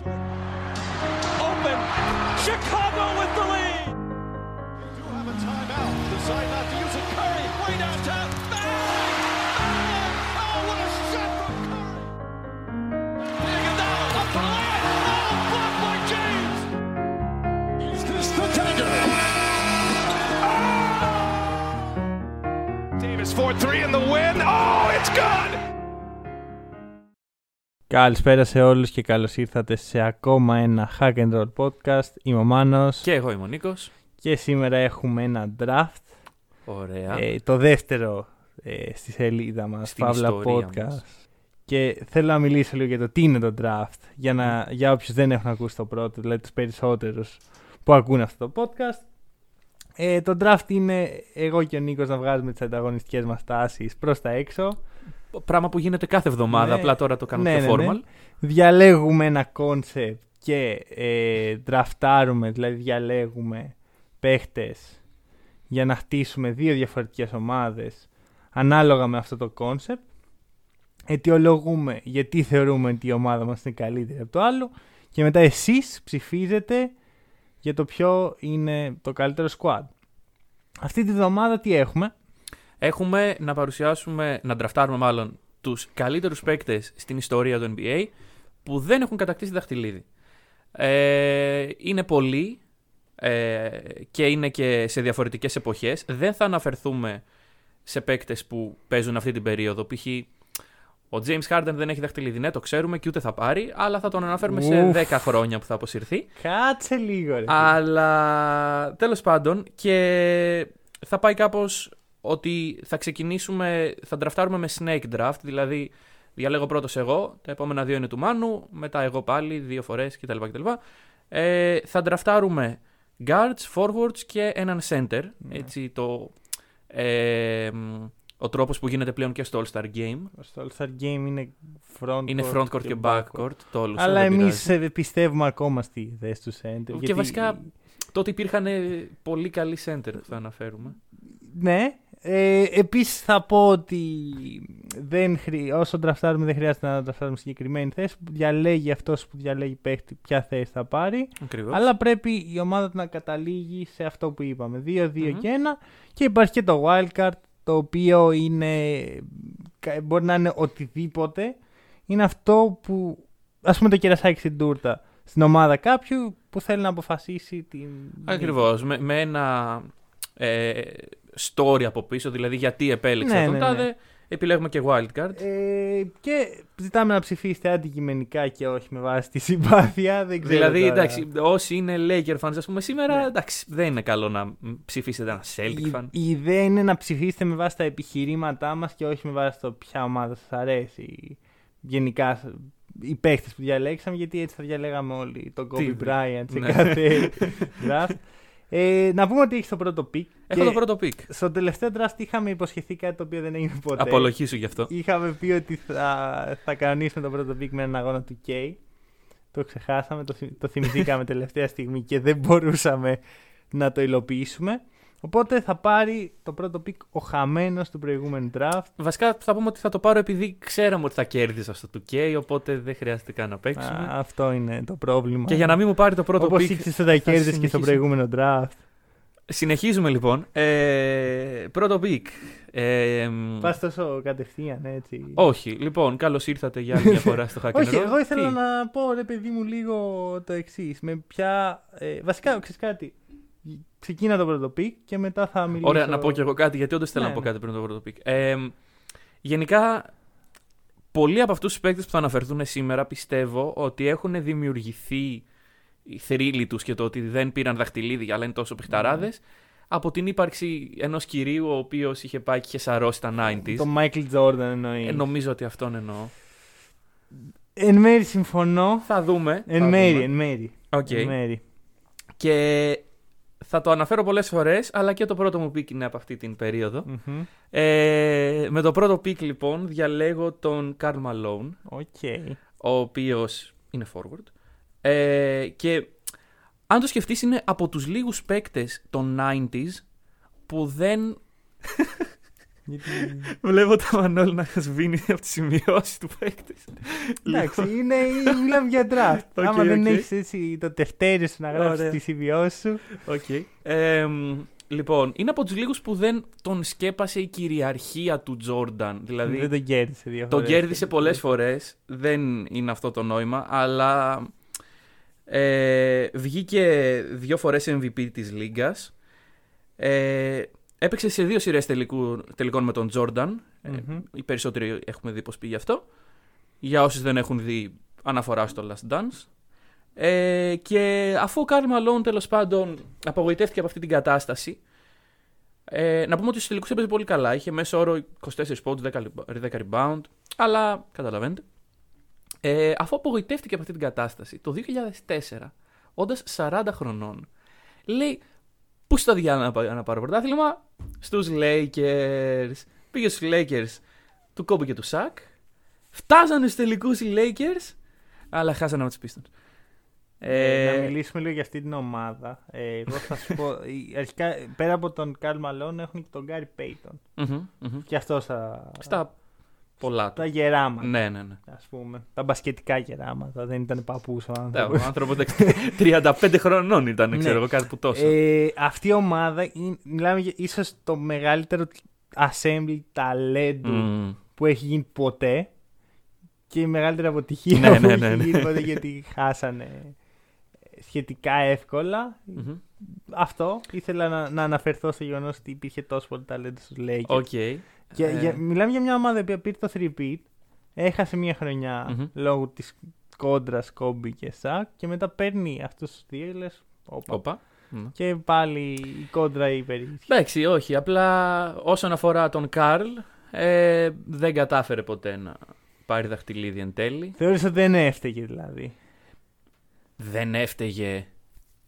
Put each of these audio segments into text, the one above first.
Open. Chicago with the lead. You do have a timeout. Decide not to use it. Curry, way downtown. Bang! Bang! Oh, what a shot from Curry! Iguodala up the. Oh, blocked by James. Is this the dagger? Davis 4-3 in the win. Oh, it's good! Καλησπέρα σε όλους και καλώς ήρθατε σε ακόμα ένα Hack and Roll podcast. Είμαι ο Μάνος Και εγώ είμαι ο Νίκος. και σήμερα έχουμε ένα draft, Ωραία. ε, το δεύτερο ε, στη σελίδα μας, Στην Παύλα ιστορία Podcast. μας. Και θέλω να μιλήσω λίγο για το τι είναι το draft, για, να, για όποιους δεν έχουν ακούσει το πρώτο, δηλαδή τους περισσότερους που ακούν αυτό το podcast. Ε, το draft είναι εγώ και ο Νίκος να βγάζουμε τις ανταγωνιστικές μας τάσεις προς τα έξω. Πράγμα που γίνεται κάθε εβδομάδα, Ναι. απλά τώρα το κάνουμε Ναι, πιο ναι, formal. ναι. Διαλέγουμε ένα concept και ε, δραφτάρουμε, δηλαδή διαλέγουμε παίχτες για να χτίσουμε δύο διαφορετικές ομάδες ανάλογα με αυτό το concept. Αιτιολογούμε γιατί θεωρούμε ότι η ομάδα μας είναι καλύτερη από το άλλο και μετά εσείς ψηφίζετε για το ποιο είναι το καλύτερο squad. Αυτή τη βδομάδα τι έχουμε; Έχουμε να παρουσιάσουμε, να ντραφτάρουμε μάλλον, τους καλύτερους παίκτες στην ιστορία του NBA που δεν έχουν κατακτήσει δαχτυλίδι. Ε, είναι πολλοί ε, και είναι και σε διαφορετικές εποχές. Δεν θα αναφερθούμε σε παίκτες που παίζουν αυτή την περίοδο. Π.χ. ο James Harden δεν έχει δαχτυλίδι, ναι, το ξέρουμε και ούτε θα πάρει, αλλά θα τον αναφέρουμε σε Ουφ. 10 χρόνια που θα αποσυρθεί. Κάτσε λίγο ρε. Αλλά τέλος πάντων και θα πάει κάπως ότι θα ξεκινήσουμε, θα ντραφτάρουμε με snake draft, δηλαδή διαλέγω πρώτος εγώ, τα επόμενα δύο είναι του Μάνου, μετά εγώ πάλι δύο φορές κτλ. κτλ. Ε, θα ντραφτάρουμε guards, forwards και έναν center, έτσι το... Ε, μ, ο τρόπος που γίνεται πλέον και στο All-Star Game. Στο All-Star Game είναι front Είναι front court και back court. Το όλο Αλλά δεν εμείς πειράζει. πιστεύουμε ακόμα στη θέση του center. Και βασικά τότε υπήρχαν ε, πολύ καλοί center θα αναφέρουμε. Ναι. Ε, Επίσης θα πω ότι δεν χρει... όσο τραφτάρουμε δεν χρειάζεται να τραφτάρουμε συγκεκριμένη θέση. Διαλέγει αυτός που διαλέγει παίχτη ποια θέση θα πάρει. Ακριβώς. Αλλά πρέπει η ομάδα του να καταλήγει σε αυτό που είπαμε. 2-2 Μμμ. και 1. Και υπάρχει και το wildcard το οποίο είναι. κα- μπορεί να είναι οτιδήποτε. Είναι αυτό που. ας πούμε το κερασάκι στην τούρτα στην ομάδα κάποιου που θέλει να αποφασίσει την. Ακριβώς. Με, με ένα ε, story από πίσω, δηλαδή γιατί επέλεξε Ναι, αυτόν ναι, τάδε, ναι. επιλέγουμε και wildcard. Ε, και ζητάμε να ψηφίσετε αντικειμενικά και όχι με βάση τη συμπάθεια. Δεν ξέρω δηλαδή, τώρα. εντάξει, όσοι είναι Laker fans, ας πούμε, σήμερα, Ναι. εντάξει, δεν είναι καλό να μ, ψηφίσετε ένα Celtic Η, fan. η ιδέα είναι να ψηφίσετε με βάση τα επιχειρήματά μας και όχι με βάση το ποια ομάδα σας αρέσει. Γενικά οι παίχτες που διαλέξαμε, γιατί έτσι θα διαλέγαμε όλοι τον Τι, Kobe Bryant σε ναι. κάθε draft. Ε, να πούμε ότι έχει το πρώτο pick. Έχω και το πρώτο pick. Στο τελευταίο draft είχαμε υποσχεθεί κάτι το οποίο δεν έγινε ποτέ. Απολογήσου γι' αυτό. Είχαμε πει ότι θα, θα κανονίσουμε το πρώτο pick με έναν αγώνα του K. Το ξεχάσαμε, το, θυμ- το θυμηθήκαμε τελευταία στιγμή και δεν μπορούσαμε να το υλοποιήσουμε. Οπότε θα πάρει το πρώτο pick ο χαμένος του προηγούμενου draft. Βασικά θα πούμε ότι θα το πάρω επειδή ξέραμε ότι θα κέρδιζα στο 2K, οπότε δεν χρειάζεται καν να παίξουμε. Α, αυτό είναι το πρόβλημα. και για να μην μου πάρει το πρώτο Όπως pick, ήξερες ότι θα κέρδισες και στο συνεχίσω. προηγούμενο draft. συνεχίζουμε λοιπόν. Ε, πρώτο pick. Ε, μ, Πας τόσο κατευθείαν έτσι. Όχι, λοιπόν, καλώς ήρθατε για άλλη μια φορά στο Hack and Όχι, Roll. εγώ ήθελα Τι; να πω ρε παιδί μου λίγο το εξής. Με ποια. Ε, βασικά, ξέρεις κάτι. Ξεκίνα το πρώτο pick και μετά θα μιλήσω. Ωραία, να πω κι εγώ κάτι, γιατί όντως θέλω Ναι, να πω ναι. κάτι πριν το πρώτο pick. Ε, γενικά, πολλοί από αυτούς τους παίκτες που θα αναφερθούν σήμερα πιστεύω ότι έχουν δημιουργηθεί οι θρύλοι τους και το ότι δεν πήραν δαχτυλίδι, αλλά είναι τόσο παιχταράδες, Ναι. από την ύπαρξη ενός κυρίου ο οποίος είχε πάει και είχε σαρώσει τα 90s. Τον Michael Jordan εννοείς. Ε, νομίζω ότι αυτόν εννοώ. Εν μέρει συμφωνώ. Θα δούμε. Εν θα μέρει, δούμε. εν μέρει. Οκ. Εν μέρει. Και θα το αναφέρω πολλές φορές, αλλά και το πρώτο μου pick είναι από αυτή την περίοδο. Μμμ. Ε, με το πρώτο pick λοιπόν διαλέγω τον Karl Malone, OK. ο οποίος είναι forward. Ε, και αν το σκεφτείς είναι από τους λίγους παίκτες των 90s που δεν Γιατί... Βλέπω το Μανώλη να σβήνει από τις σημειώσεις του παίκτη. Εντάξει, είναι, μιλάμε για draft. Οκ, Άμα δεν οκ. έχεις έτσι το τευτέρι σου να γράψεις Ωραία. τις σημειώσεις σου. Okay. Ε, μ, λοιπόν, είναι από τους λίγους που δεν τον σκέπασε η κυριαρχία του Τζόρνταν. Δηλαδή, δεν τον κέρδισε δύο τον φορές. κέρδισε πολλές φορές. Δεν είναι αυτό το νόημα. Αλλά ε, βγήκε δύο φορές MVP της Λίγκας. Ε, έπαιξε σε δύο σειρές τελικών με τον Τζόρνταν. Ε, Μμμ. οι περισσότεροι έχουμε δει πώς πήγε αυτό. Για όσους δεν έχουν δει, αναφορά στο Last Dance. Ε, και αφού ο Καρλ Μαλόν τέλος πάντων απογοητεύτηκε από αυτή την κατάσταση, ε, να πούμε ότι στους τελικούς έπαιζε πολύ καλά. Είχε μέσο όρο 24 spots, 10, lib- 10 rebound. Αλλά καταλαβαίνετε. Ε, αφού απογοητεύτηκε από αυτή την κατάσταση το 2004, όντας 40 χρονών, λέει: Πού στα διάλογα να, πά- να πάρω πρωτάθλημα, στους Lakers. Πήγε στους Lakers του Κόμπι και του Σακ. Φτάσανε στους τελικούς οι Lakers, αλλά χάσανε από τους Pistons. Ε, να μιλήσουμε λίγο για αυτή την ομάδα. Ε, εγώ θα σου πω. η- Αρχικά, πέρα από τον Καρλ Μαλόν έχουν και τον Γκάρι Πέιτον. μμμ, μμμ. Και αυτό θα. Στα πολλά του. Τα γεράματα. Ναι, ναι, ναι. Ας πούμε. Τα μπασκετικά γεράματα. Δεν ήταν παππούς ο Ναι, άνθρωπος. Ο άνθρωπο 35 χρονών ήταν, Ναι. ξέρω εγώ, κάτι που τόσο. Ε, αυτή η ομάδα είναι, μιλάμε για ίσως το μεγαλύτερο assembly ταλέντου Μμμ. που έχει γίνει ποτέ και η μεγαλύτερη αποτυχία Ναι, που ναι, έχει ναι, ναι. γίνει ποτέ γιατί χάσανε σχετικά εύκολα. Μμμ. Αυτό ήθελα να, να αναφερθώ στο γεγονός ότι υπήρχε τόσο πολύ ταλέντο στους Lakers. OK. Και Ε, για, μιλάμε για μια ομάδα που πήρε το 3-peat, έχασε μια χρονιά Μμμ. λόγω της κόντρας Κόμπι και Shaq και μετά παίρνει αυτούς τους δύο λες, όπα. Όπα. Μμ. Και πάλι η κόντρα υπερήφθη. Εντάξει, όχι. Απλά όσον αφορά τον Καρλ, ε, δεν κατάφερε ποτέ να πάρει δαχτυλίδι εν τέλει. Θεώρησα ότι δεν έφταιγε δηλαδή; Δεν έφταιγε.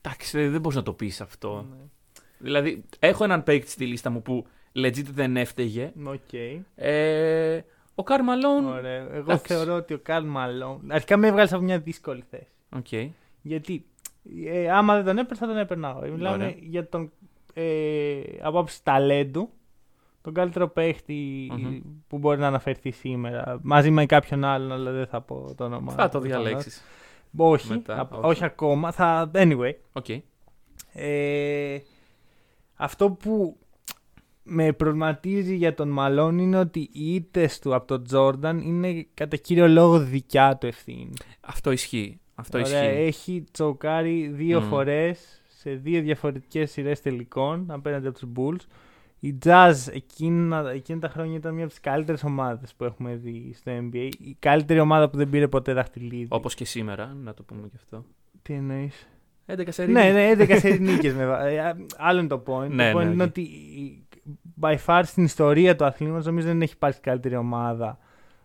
Εντάξει, δεν μπορείς να το πεις αυτό. Ναι. Δηλαδή, έχω έναν παίκτη στη λίστα μου που legit δεν έφταιγε. Οκ. Ε, ο Καρλ Μαλόν. Ωραία. Εγώ Εντάξει. θεωρώ ότι ο Καρλ Μαλόν. Αρχικά με έβγαλες από μια δύσκολη θέση. Οκ. Γιατί ε, άμα δεν τον έπαιρνα, θα τον έπαιρνα εγώ. Μιλάμε Ωραία. για τον. Ε, από άποψη ταλέντου, τον καλύτερο παίχτη Μμμ. που μπορεί να αναφερθεί σήμερα. Μαζί με κάποιον άλλον, αλλά δεν θα πω το όνομα. Θα το του διαλέξεις. Όχι, μετά, α- όχι. όχι. ακόμα. Θα, anyway. Οκ. Ε, αυτό που με προβληματίζει για τον Μαλόν είναι ότι οι ήττες του από τον Τζόρνταν είναι κατά κύριο λόγο δικιά του ευθύνη. Αυτό ισχύει. Αυτό Ωραία, ισχύει. έχει τσοκάρει δύο Μμμ. φορές σε δύο διαφορετικές σειρές τελικών απέναντι από τους Bulls. Οι Jazz εκείνα, εκείνα τα χρόνια ήταν μια από τις καλύτερες ομάδες που έχουμε δει στο NBA. Η καλύτερη ομάδα που δεν πήρε ποτέ δαχτυλίδι. Όπως και σήμερα, να το πούμε και αυτό. Τι εννοείς; 11 σερί. Ναι, ναι, 11 σερί νίκες με βα- ε, Άλλο είναι το point. Ναι, το point ναι, είναι οκ. ότι η- by far στην ιστορία του αθλήματος νομίζω δεν έχει υπάρξει καλύτερη ομάδα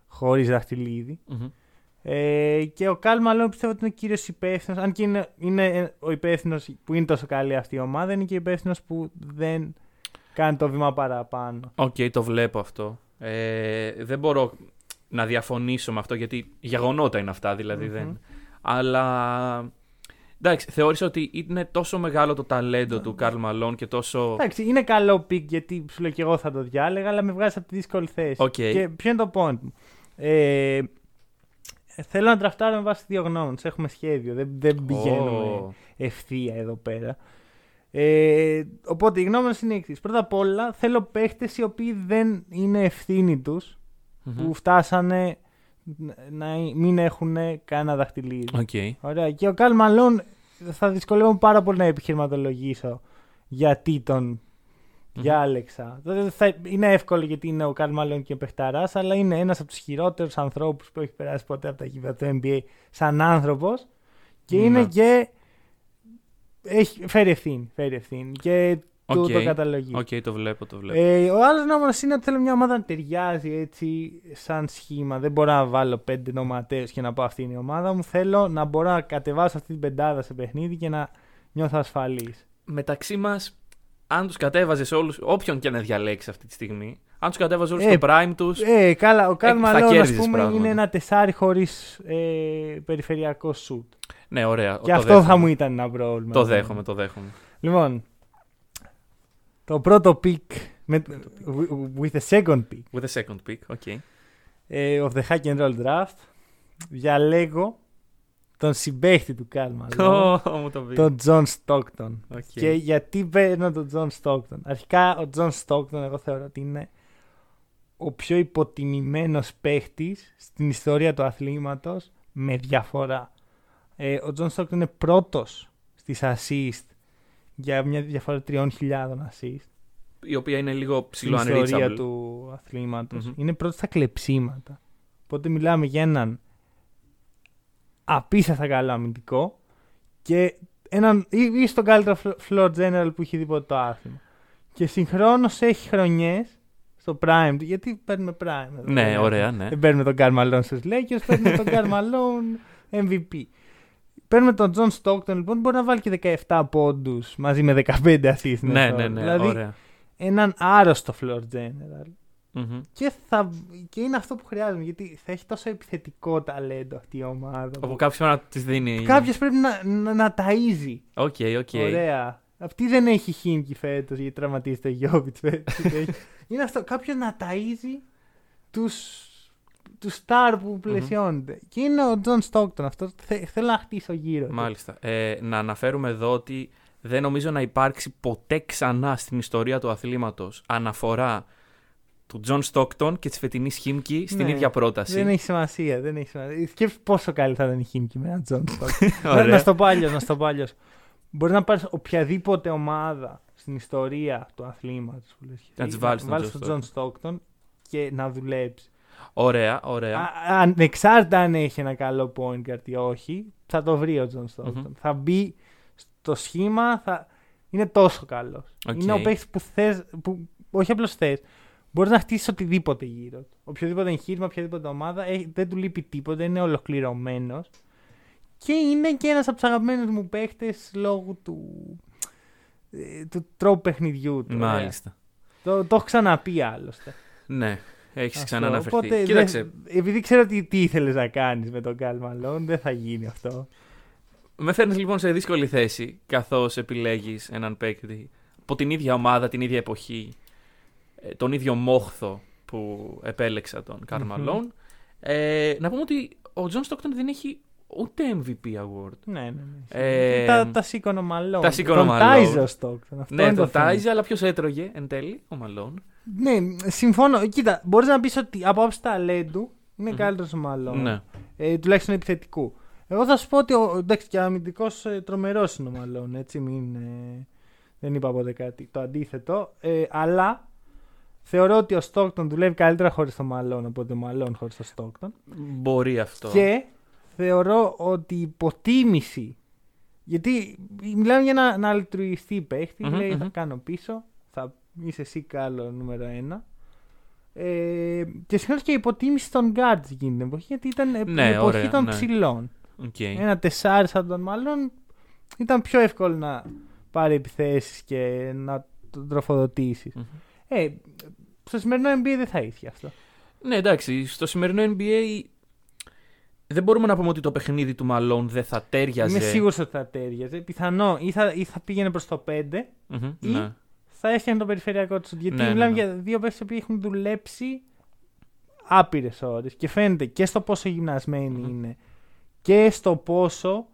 χωρίς δαχτυλίδι. Μμμ. Ε, και ο Καρλ Μαλόν πιστεύω ότι είναι ο κύριος υπεύθυνος. Αν και είναι, είναι ο υπεύθυνος που είναι τόσο καλή αυτή η ομάδα, είναι και ο υπεύθυνος που δεν κάνει το βήμα παραπάνω. Οκ, το βλέπω αυτό. Ε, δεν μπορώ να διαφωνήσω με αυτό γιατί γεγονότα είναι αυτά, δηλαδή Μμμ. δεν. Αλλά. Εντάξει, θεώρησα ότι είναι τόσο μεγάλο το ταλέντο του Καρλ Μαλόν και τόσο. Εντάξει, είναι καλό pick γιατί σου λέω και εγώ θα το διάλεγα, αλλά με βγάζει από τη δύσκολη θέση. Οκ. Και ποιο είναι το point; Μου. Ε, θέλω να ντραφτάρω με βάση δύο νόμων. Έχουμε σχέδιο. Δεν, δεν πηγαίνουμε Ω. ευθεία εδώ πέρα. Ε, οπότε οι νόμοι μας είναι η εξής. Πρώτα απ' όλα θέλω παίχτες οι οποίοι δεν είναι ευθύνη τους Μμμ. που φτάσανε να μην έχουν κανένα δαχτυλίδι. Οκ. Ωραία. Και ο Καρλ Μαλόν θα δυσκολεύομαι πάρα πολύ να επιχειρηματολογήσω γιατί τον διάλεξα. Δηλαδή θα- είναι εύκολο γιατί είναι ο Καρλ Μαλόν και ο παιχταράς, αλλά είναι ένας από τους χειρότερους ανθρώπους που έχει περάσει ποτέ από τα γήπεδα του NBA σαν άνθρωπος και Ναι. είναι και έχει φέρει ευθύνη, φέρει ευθύνη και του Οκ. το καταλογεί. Οκ, το βλέπω, το βλέπω. Ε, ο άλλος νόμος είναι ότι θέλω μια ομάδα να ταιριάζει έτσι σαν σχήμα. Δεν μπορώ να βάλω πέντε νοματέους και να πω αυτή είναι η ομάδα μου. Θέλω να μπορώ να κατεβάσω αυτή την πεντάδα σε παιχνίδι και να νιώθω ασφαλής. Μεταξύ μας, αν τους κατέβαζες όλους, όποιον και να διαλέξει αυτή τη στιγμή, αν τους κατέβαζες όλους Ε, στο prime τους. Ε, καλά, ο Καρλ θα Μαλόν, ας κέρδιζες πούμε, πράγματα. είναι ένα τεσάρι χωρίς ε, περιφερειακό σουτ. Ναι, ωραία. Και το αυτό δέχομαι. θα μου ήταν ένα πρόβλημα. Το δέχομαι, το δέχομαι. Λοιπόν, το πρώτο pick Με, with a second pick With a second pick, okay. ε, of the hack and roll draft διαλέγω τον συμπαίχτη του Καρλ Μαλόν, Ω, μου το πει. τον Τζον Στόκτον. Οκ. Και γιατί παίρνω τον Τζον Στόκτον. Αρχικά ο Τζον Στόκτον εγώ θεωρώ ότι είναι ο πιο υποτιμημένος παίχτης στην ιστορία του αθλήματος με διαφορά. Ε, ο Τζον Στόκτον είναι πρώτος στις assist για μια διαφορά 3.000 assist Η οποία είναι λίγο στην ψιλο ιστορία unreachable. του αθλήματος. Μμμ. Είναι πρώτος στα κλεψίματα. Οπότε μιλάμε για έναν απίστευτα καλό αμυντικό και έναν ή, ή στον καλύτερο φλο- floor general που έχει δει ποτέ το άθλημα. Και συγχρόνως έχει χρονιές στο prime του, γιατί παίρνουμε prime. εδώ. Ναι, Δεν- ωραία, ναι. Δεν παίρνουμε τον Καρλ Μαλόν στους Lakers, παίρνουμε τον Καρλ Μαλόν MVP. Παίρνουμε τον John Stockton, λοιπόν, μπορεί να βάλει και 17 πόντους μαζί με 15 assists. στην Ναι, εθνική. ναι, ναι, Δηλαδή, ωραία. έναν άρρωστο floor general. Μμμ. Και, θα, και είναι αυτό που χρειάζομαι, γιατί θα έχει τόσο επιθετικό ταλέντο αυτή η ομάδα. Όπου που κάποιο να τη δίνει. Κάποιος πρέπει να, να, να ταΐζει. Οκ, οκ. Ωραία. Αυτό δεν έχει η Χίμκι φέτος γιατί τραυματίζεται ο Γιόβιτς φέτος. είναι αυτό. Κάποιος να ταΐζει τους του σταρ που πλαισιώνονται. Και είναι ο Τζον Στόκτον αυτός. Θε, θέλω να χτίσω γύρω. του. Μάλιστα. Ε, να αναφέρουμε εδώ ότι δεν νομίζω να υπάρξει ποτέ ξανά στην ιστορία του αθλήματος αναφορά του Τζον Στόκτον και της φετινής Χίμκι στην Ναι. ίδια πρόταση. Δεν έχει σημασία. Δεν έχει σημασία. Σκέψου πόσο καλή θα ήταν η Χίμκι με έναν Τζον Στόκτον. να, Ωραία. να στο πω αλλιώς, να στο πω αλλιώς. Μπορείς να πάρεις οποιαδήποτε ομάδα στην ιστορία του αθλήματος που λες, Να τις βάλεις τον βάλεις John τον Τζον Στόκτον και να δουλέψεις. Ωραία, ωραία. Α- Ανεξάρτητα αν έχει ένα καλό point guard ή όχι, θα το βρει ο Τζον Στόκτον. Μμμ. Θα μπει στο σχήμα, θα... είναι τόσο καλός. Οκ. Είναι ο παίκτης που θε, που όχι απλώς θες, μπορείς να χτίσεις οτιδήποτε γύρω του. Οποιοδήποτε εγχείρημα, οποιαδήποτε ομάδα, έχει- δεν του λείπει τίποτα, είναι ολοκληρωμένος. Και είναι και ένας από τους αγαπημένους μου παίχτε λόγω του, ε, του τρόπου παιχνιδιού του. ωραία. Μάλιστα. Το, το έχω ξαναπεί άλλωστε. Ναι, έχεις Αυτό. ξανά αναφερθεί. Οπότε, Κοίταξε, δεν- επειδή ξέρω τι, τι ήθελες να κάνεις με τον Καλ Μαλόν, δεν θα γίνει αυτό. με φέρνεις λοιπόν σε δύσκολη θέση καθώς επιλέγεις έναν παίκτη από την ίδια ομάδα, την ίδια εποχή, ε, τον ίδιο μόχθο που επέλεξα τον Καρl Μμμ. Malone. Ε, να πούμε ότι ο Τζον Στόκτον δεν έχει ούτε MVP award. Ναι, ναι. ναι. Ε, τα, τα σήκωνε ο Malone. τα σήκωνε ο Τον Malone. τάιζε ο Στόκτον. Αυτό ναι, είναι το τον θέμα. τάιζε, αλλά ποιος έτρωγε εν τέλει, ο Μαλόν. Ναι, συμφωνώ. Κοίτα, μπορείς να πεις ότι από άποψη ταλέντου είναι Μμμ. καλύτερος ο Μαλόν. Ναι. Ε, τουλάχιστον επιθετικού. Εγώ θα σου πω ότι ο, εντάξει, και αμυντικός ε, τρομερός είναι ο Μαλόν. Έτσι, μην, ε, δεν είπα ποτέ κάτι. Το αντίθετο. Ε, αλλά θεωρώ ότι ο Στόκτον δουλεύει καλύτερα χωρίς τον Μαλόν από ότι ο Μαλόν χωρίς τον Στόκτον. Μπορεί αυτό. Και θεωρώ ότι η υποτίμηση. Γιατί μιλάμε για ένα, ένα αλτρουιστή παίχτη. Μμμ, λέει μμμ. θα κάνω πίσω. Θα είσαι εσύ καλό νούμερο ένα. Ε, και συγχρόνως και η υποτίμηση των guards εκείνη την εποχή. Γιατί ήταν ε, Ναι, η εποχή ωραία, των ναι. ψηλών. Οκ. Ένα τεσσάρι σαν τον Μαλόν ήταν πιο εύκολο να πάρει επιθέσεις και να τον τροφοδοτήσεις. Μμμ. Ε, στο σημερινό NBA δεν θα ίσχυε αυτό. Ναι, εντάξει, στο σημερινό NBA δεν μπορούμε να πούμε ότι το παιχνίδι του Μαλόν δεν θα τέριαζε. Είμαι σίγουρος ότι θα τέριαζε. Πιθανό ή θα, ή θα πήγαινε προς το 5 Μμμ, Ή- ναι. Θα έφτιανε το περιφερειακό τους. Γιατί Ναι, ναι, μιλάμε ναι. για δύο παίχτε που έχουν δουλέψει άπειρες ώρες και φαίνεται και στο πόσο γυμνασμένοι Μμμ. είναι και στο πόσο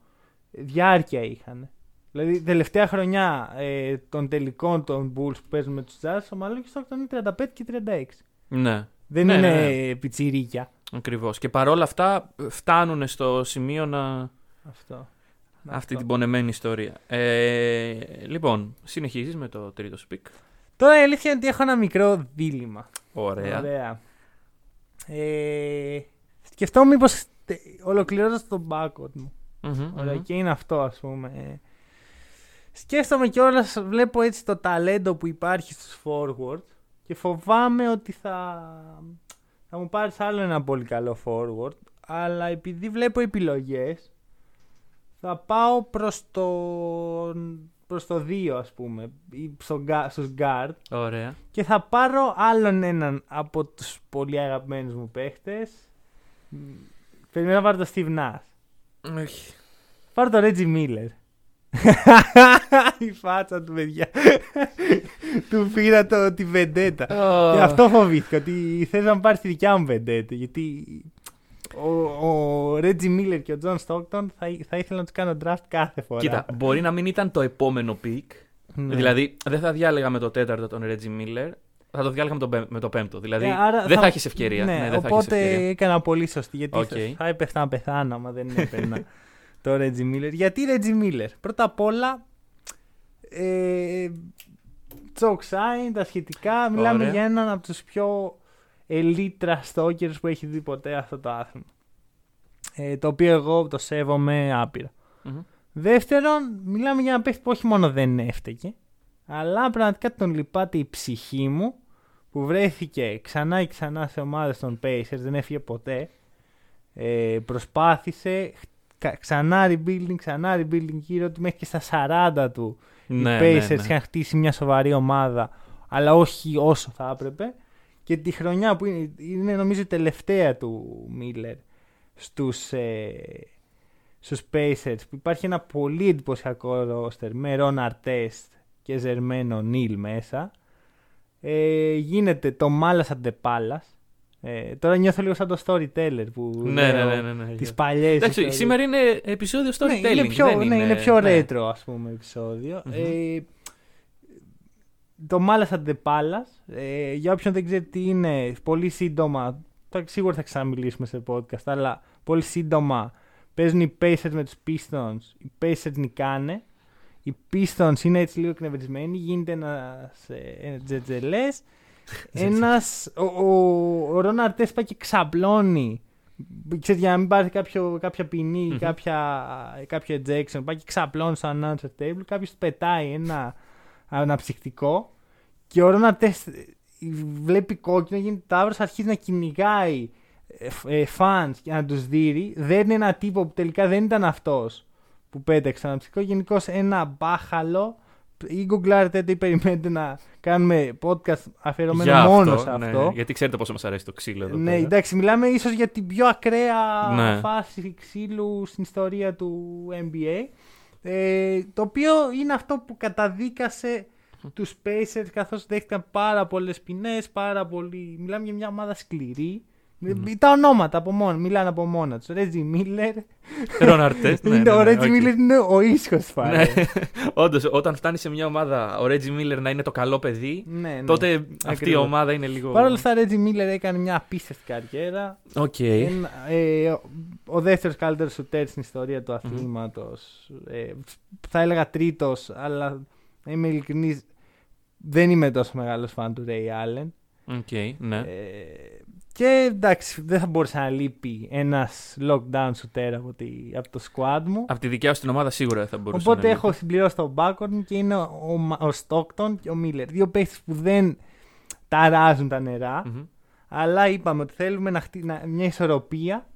διάρκεια είχαν. Δηλαδή, τελευταία χρονιά ε, των τελικών των Bulls που παίζουν με τους Jazz, ο Μαλόν και στο είναι 35 και 36. Ναι, Δεν Ναι, είναι ναι, ε, πιτσιρίκια. ακριβώς. Και παρόλα αυτά φτάνουν στο σημείο να. Αυτό. Αυτή Αυτό. την πονεμένη ιστορία. Ε, λοιπόν, συνεχίζεις με το τρίτο σου pick. Τώρα η αλήθεια είναι ότι έχω ένα μικρό δίλημμα. Ωραία. Ωραία. Ε, σκεφτόμουν μήπως ολοκληρώνοντας τον backcourt μου. Μμμ, Ωραία, μμμ. και είναι αυτό, ας πούμε. Ε, Σκέφτομαι κιόλας, βλέπω έτσι το ταλέντο που υπάρχει στους forward και φοβάμαι ότι θα, θα μου πάρεις άλλο ένα πολύ καλό forward αλλά επειδή βλέπω επιλογές θα πάω προς το, προς το 2 ας πούμε ή στο, gu- στους guard Ωραία. και θα πάρω άλλον έναν από τους πολύ αγαπημένους μου παίχτες Μ, Περιμένω να πάρω το Steve Nash Όχι. Πάρω το Reggie Miller Η φάτσα του παιδιά. του πήρα το, τη βεντέτα. Και αυτό φοβήθηκα. Ότι θες να μου πάρεις τη δικιά μου βεντέτα. Γιατί ο, ο Ρέτζι Μίλλερ και ο Τζον Στόκτον θα, θα ήθελα να τους κάνω draft κάθε φορά. Κοίτα, μπορεί να μην ήταν το επόμενο pick. Ναι. Δηλαδή, δεν θα διάλεγα με το τέταρτο τον Ρέτζι Μίλλερ. Θα το διάλεγα με το, πέμπ- με το πέμπτο. Δηλαδή, Ε, άρα δεν θα, έχεις ευκαιρία. Ναι, Ναι, δεν θα έχεις οπότε ευκαιρία. έκανα πολύ σωστή. Γιατί Οκ. θα, θα έπεφτα να πεθάνω άμα δεν έπαιρνα το Ρέτζι Μίλλερ. Γιατί Ρέτζι Μίλλερ. Πρώτα απ' όλα. Ε, choke sign, τα σχετικά. Μιλάμε Ωραία. για έναν από τους πιο elite trash talkers που έχει δει ποτέ αυτό το άθλημα. Ε, το οποίο εγώ το σέβομαι άπειρα. Μμμ. Δεύτερον, μιλάμε για ένα παίχτη που όχι μόνο δεν έφταιγε, αλλά πραγματικά τον λυπάται η ψυχή μου που βρέθηκε ξανά και ξανά σε ομάδες των Pacers, δεν έφυγε ποτέ. Ε, προσπάθησε κα- ξανά rebuilding, ξανά rebuilding γύρω του μέχρι και στα 40 του. Ναι, οι ναι, Pacers ναι. είχαν χτίσει μια σοβαρή ομάδα, αλλά όχι όσο θα έπρεπε. Και τη χρονιά που είναι, είναι νομίζω η τελευταία του Μίλλερ στους, ε, στους Pacers που υπάρχει ένα πολύ εντυπωσιακό ρόστερ με Ρον Αρτέστ και Ζερμένο Νίλ μέσα. Ε, γίνεται το Μάλας Αντεπάλας. Ε, τώρα νιώθω λίγο σαν το storyteller που Ναι, λέω ναι, ναι, ναι, ναι. τις παλιές Εντάξει, ιστορίες. σήμερα είναι επεισόδιο Ναι, storytelling. είναι πιο, δεν ναι, είναι πιο ναι. retro ας πούμε επεισόδιο. Μμμ. Ε, το Μάλας Αντεπάλας, ε, για όποιον δεν ξέρει τι είναι, πολύ σύντομα, θα- σίγουρα θα ξαναμιλήσουμε σε podcast, αλλά πολύ σύντομα παίζουν οι Pacers με τους Pistons, οι Pacers νικάνε, οι Pistons είναι έτσι λίγο εκνευρισμένοι, γίνεται ένας ε, τζετζελές, ένας, ο, ο, ο Ρον Αρτές πάει και ξαπλώνει Ξέρετε, για να μην πάρει κάποιο, κάποια ποινή ή Μμμ. κάποια, κάποιο ejection, πάει και ξαπλώνει στο announcer table, κάποιος πετάει ένα αναψυκτικό και ο Ρόνα Τεστ βλέπει κόκκινο, γίνεται τάβρος, αρχίζει να κυνηγάει ε, φ- ε, fans και να τους δείρει. Δέρνει ένα τύπο που τελικά δεν ήταν αυτός που πέταξε το αναψυκτικό. Γενικώς ένα μπάχαλο. Ή γκουγκλάρετε ή περιμένετε να κάνουμε podcast αφιερωμένο Για μόνο σε ναι, αυτό. γιατί ξέρετε πόσο μας αρέσει το ξύλο εδώ. Ναι, πέρα. εντάξει, μιλάμε ίσως για την πιο ακραία Ναι. φάση ξύλου στην ιστορία του NBA. Ε, το οποίο είναι αυτό που καταδίκασε τους Pacers καθώς δέχτηκαν πάρα πολλές ποινές, πάρα πολύ... Μιλάμε για μια ομάδα σκληρή. Τα ονόματα από μόνο, μιλάνε από μόνα τους. Ρέτζι Μίλλερ. Ρον Αρτέστ, ναι, είναι- ναι, ο ναι, Ρέτζι οκ. Μίλλερ είναι ο ήσυχος της Ναι. παρέας. Όντως, όταν φτάνει σε μια ομάδα ο Ρέτζι Μίλλερ να είναι το καλό παιδί, ναι, ναι. τότε αυτή η Ακριβώς. ομάδα είναι λίγο. Παρ' όλα αυτά, ο Ρέτζι Μίλλερ έκανε μια απίστευτη καριέρα. Οκ. Ένα- ε, ο- ο δεύτερος καλύτερος σουτέρ στην ιστορία του αθλήματος. Ε, θα έλεγα τρίτος, αλλά να είμαι ειλικρινής, δεν είμαι τόσο μεγάλος φαν του Ray Allen. Οκ, ναι. Ε, και εντάξει, δεν θα μπορούσε να λείπει ένας knockdown σουτέρ από, τη, από το squad μου. Από τη δικιά σου την ομάδα σίγουρα δεν θα μπορούσε Οπότε να έχω συμπληρώσει τον backcourt και είναι ο, Μα- ο Stockton και ο Miller. Δύο παίχτε που δεν ταράζουν τα νερά. λείπει. Μμμ. Αλλά είπαμε ότι θέλουμε να χτί- να- μια ισορροπία.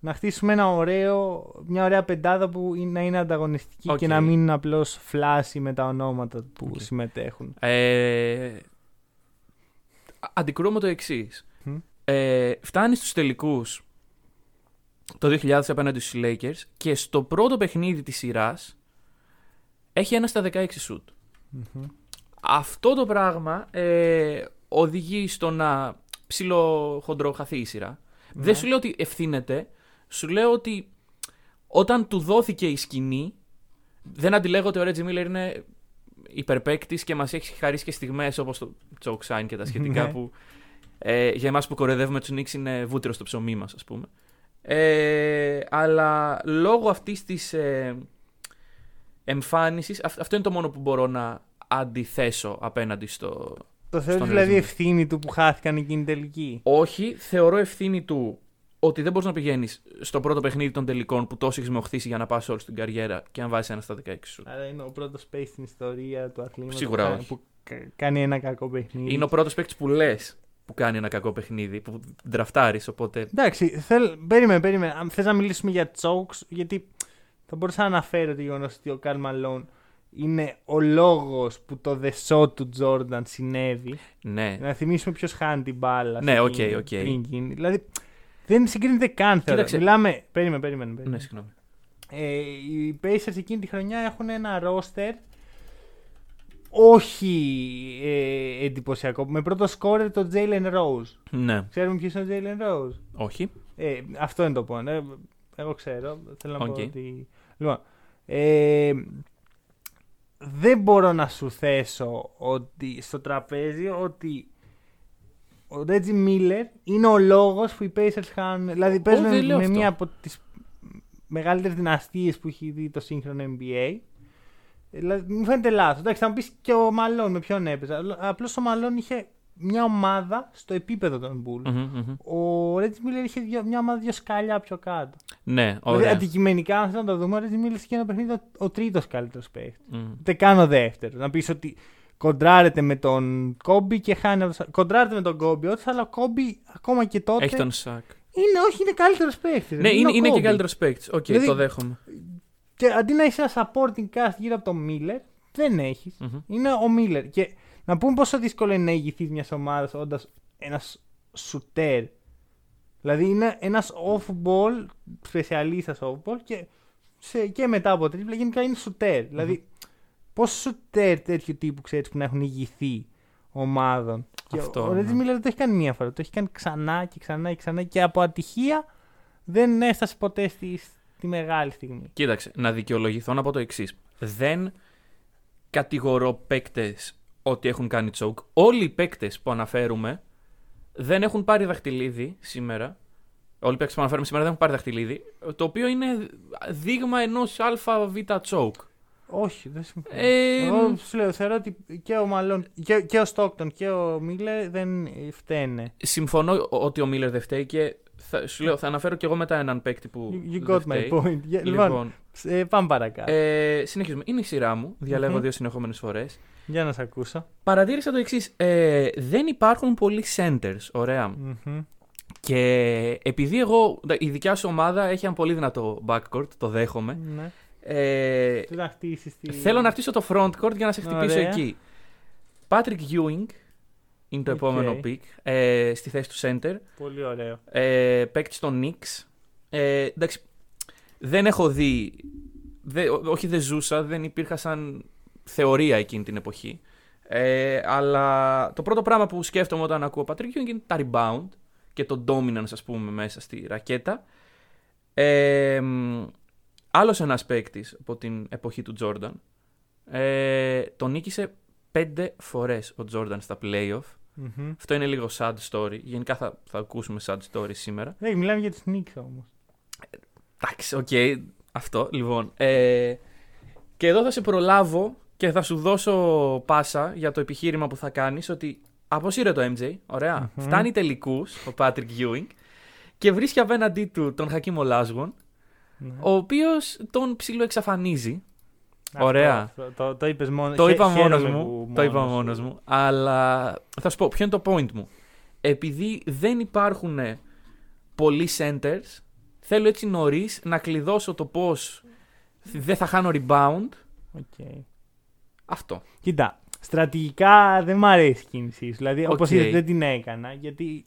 Να χτίσουμε ένα ωραίο, μια ωραία πεντάδα που είναι- να είναι ανταγωνιστική Οκ. και να μην είναι απλώς flashy με τα ονόματα που Οκ. συμμετέχουν. Ε, α- αντικρούουμε το εξής. Μμ. Ε, φτάνει στους τελικούς το 2000 απέναντι στους Lakers και στο πρώτο παιχνίδι της σειράς έχει ένα στα 16 σουτ. Αυτό το πράγμα ε, οδηγεί στο να ψιλοχοντροχαθεί η σειρά. Δεν σου λέω ότι ευθύνεται, σου λέω ότι όταν του δόθηκε η σκηνή, δεν αντιλέγω ότι ο Reggie Miller είναι υπερπαίκτης και μας έχει χαρίσει και στιγμές όπως το choke sign και τα σχετικά Ναι. που ε, για εμάς που κοροϊδεύουμε τους Knicks είναι βούτυρο στο ψωμί μας ας πούμε. Ε, αλλά λόγω αυτής της ε, εμφάνισης, αυ- αυτό είναι το μόνο που μπορώ να αντιθέσω απέναντι στο, Το θεωρείς Στον δηλαδή Reggie Miller. ευθύνη του που χάθηκαν εκείνη τελική; Όχι, θεωρώ ευθύνη του ότι δεν μπορείς να πηγαίνεις στο πρώτο παιχνίδι των τελικών που τόσο έχεις μοχθήσει για να πας όλη την καριέρα και να βάζεις ένα στα 16 σου. Άρα είναι ο πρώτος space στην ιστορία του αθλήματος Σίγουρα που, κα- όχι. που κα- κάνει ένα κακό παιχνίδι. Είναι ο πρώτος παίκτης που λες που κάνει ένα κακό παιχνίδι, που ντραφτάρεις. Οπότε. Εντάξει, θέλ... περίμενε, περίμενε. Αν θες να μιλήσουμε για chokes, γιατί θα μπορούσα να αναφέρω το γεγονός ότι ο Καρl Malone είναι ο λόγος που το The Shot του Jordan συνέβη. Ναι. Να θυμίσουμε ποιος χάνει την μπάλα. Ναι, σε οκ, εκείνη- οκ. πριν γίνει. Δηλαδή δεν συγκρίνεται καν. Θεωρώ. Κοίταξε. Μιλάμε. Περίμενε, περίμενε. περίμενε. Ναι, συγγνώμη. Ε, οι Pacers εκείνη τη χρονιά έχουν ένα roster όχι ε, εντυπωσιακό. Με πρώτο σκόρερ το Jalen Rose. Ναι. Ξέρουμε ποιος είναι ο Jalen Rose; Όχι. Ε, αυτό είναι το πόνο. Ε, εγώ ξέρω. Θέλω να Οκ. πω ότι. Λοιπόν. Ε, δεν μπορώ να σου θέσω ότι στο τραπέζι ότι ο Ρέτζι Μίλλερ είναι ο λόγος που οι Pacers χάνουν. Δηλαδή παίζουν δεν λέω με αυτό. μία από τις μεγαλύτερες δυναστείες που έχει δει το σύγχρονο NBA. Δηλαδή, μου φαίνεται λάθος. Εντάξει, θα μου πεις και ο Μαλόν με ποιον έπαιζε. Απλώς ο Μαλόν είχε μια ομάδα στο επίπεδο των Bulls. Μμμ, μμμ. Ο Ρέτζι Μίλλερ είχε δυο- μια ομάδα δύο σκαλιά πιο κάτω. Ναι, Δηλαδή, ωραία. αντικειμενικά, αν θέλω να το δούμε, ο Ρέτζι Μίλλερ σε ένα παιχνίδι ο, ο τρίτος καλύτερος παίχτης. Μμ. Ούτε καν ο δεύτερο. Να πεις ότι κοντράρεται με τον Κόμπι και χάνει από το Σακ. Κοντράρεται με τον Κόμπι, ό,τι αλλά ο Κόμπι ακόμα και τότε. Έχει τον Σακ. Είναι, όχι, είναι καλύτερος παίχτη. Ναι, είναι, είναι και καλύτερος παίκτης. Οκ, Δηλαδή- το δέχομαι. Και αντί να είσαι ένα supporting cast γύρω από τον Μίλλερ, δεν έχεις. Μμμ. Είναι ο Μίλλερ. Και να πούμε πόσο δύσκολο είναι να ηγηθείς μιας ομάδας όντας ένας σουτέρ. Δηλαδή είναι ένας off-ball, specialist off-ball και, σε, και μετά από τρίπλα γενικά είναι σουτέρ. Δηλαδή, πόσο σουτέρ τέτοιου τύπου ξέρεις που να έχουν ηγηθεί ομάδων. Αυτό, και ο Ρέτζι ναι. Μίλλερ δεν το έχει κάνει μία φορά. Το έχει κάνει ξανά και ξανά και ξανά και από ατυχία δεν έφτασε ποτέ στη, στη μεγάλη στιγμή. Κοίταξε, να δικαιολογηθώ να πω το εξής. Δεν κατηγορώ παίκτες ότι έχουν κάνει choke. Όλοι οι παίκτες που αναφέρουμε δεν έχουν πάρει δαχτυλίδι σήμερα. Όλοι οι παίκτες που αναφέρουμε σήμερα δεν έχουν πάρει δαχτυλίδι. Το οποίο είναι δείγμα ενός ΑΒ choke. Όχι, δεν συμφωνώ. Ε, Εγώ σου λέω, θεωρώ ότι και ο Μαλόν και, και ο Στόκτον και ο Μίλλερ δεν φταίνε. Συμφωνώ ότι ο Μίλλερ δεν φταίει και θα, σου λέω, θα αναφέρω κι εγώ μετά έναν παίκτη που. You, you δεν got my φταίει. point. Yeah, λοιπόν, Λοιπόν, ε, πάμε παρακάτω. ε, συνεχίζουμε. Είναι η σειρά μου. Διαλέγω Μμμ. δύο συνεχόμενες φορές. Για να σε ακούσω. Παρατήρησα το εξής. Ε, δεν υπάρχουν πολλοί centers. Ωραία. Μμμ. Και επειδή εγώ, η δικιά σου ομάδα έχει ένα πολύ δυνατό backcourt, το δέχομαι. Ναι. Ε, Τι να χτίσει τη. θέλω να χτίσω το frontcourt για να σε χτυπήσω Ωραία. εκεί. Patrick Ewing είναι το Οκ. επόμενο pick ε, στη θέση του center. Πολύ ωραίο. Ε, παίκτης των Knicks. Ε, εντάξει, δεν έχω δει. δε- ό- όχι, δεν ζούσα, δεν υπήρχα σαν θεωρία εκείνη την εποχή. Ε, αλλά το πρώτο πράγμα που σκέφτομαι όταν ακούω Patrick Ewing είναι τα rebound και το dominance, ας πούμε, μέσα στη ρακέτα. Ε, μ, άλλος ένας παίκτης από την εποχή του Jordan. Ε, τον νίκησε πέντε φορές ο Jordan στα playoff. Μμμ. Αυτό είναι λίγο sad story. Γενικά θα, θα ακούσουμε sad story σήμερα. Ναι, μιλάμε για τους Knicks όμως. Εντάξει, οκ. αυτό, λοιπόν. Ε, και εδώ θα σε προλάβω και θα σου δώσω πάσα για το επιχείρημα που θα κάνεις ότι αποσύρε το MJ, ωραία. Μμμ. Φτάνει τελικούς ο Patrick Ewing και βρίσκει απέναντί του τον Χακίμ Ολάζουον, Ναι. ο οποίος τον ψιλοεξαφανίζει. Ωραία. Αυτό, το, το είπες μόνο. Το χαι- είπα μόνος χαίρομαι μου. που Το είπα μόνος μόνος σου. μου. Αλλά θα σου πω, ποιο είναι το point μου. Επειδή δεν υπάρχουν πολλοί centers, θέλω έτσι νωρίς να κλειδώσω το πώς δεν θα χάνω rebound. Οκ. Αυτό. Κοίτα, στρατηγικά δεν μ' αρέσει η κίνησή σου. Δηλαδή, Οκ. όπως είδες, δεν την έκανα. Γιατί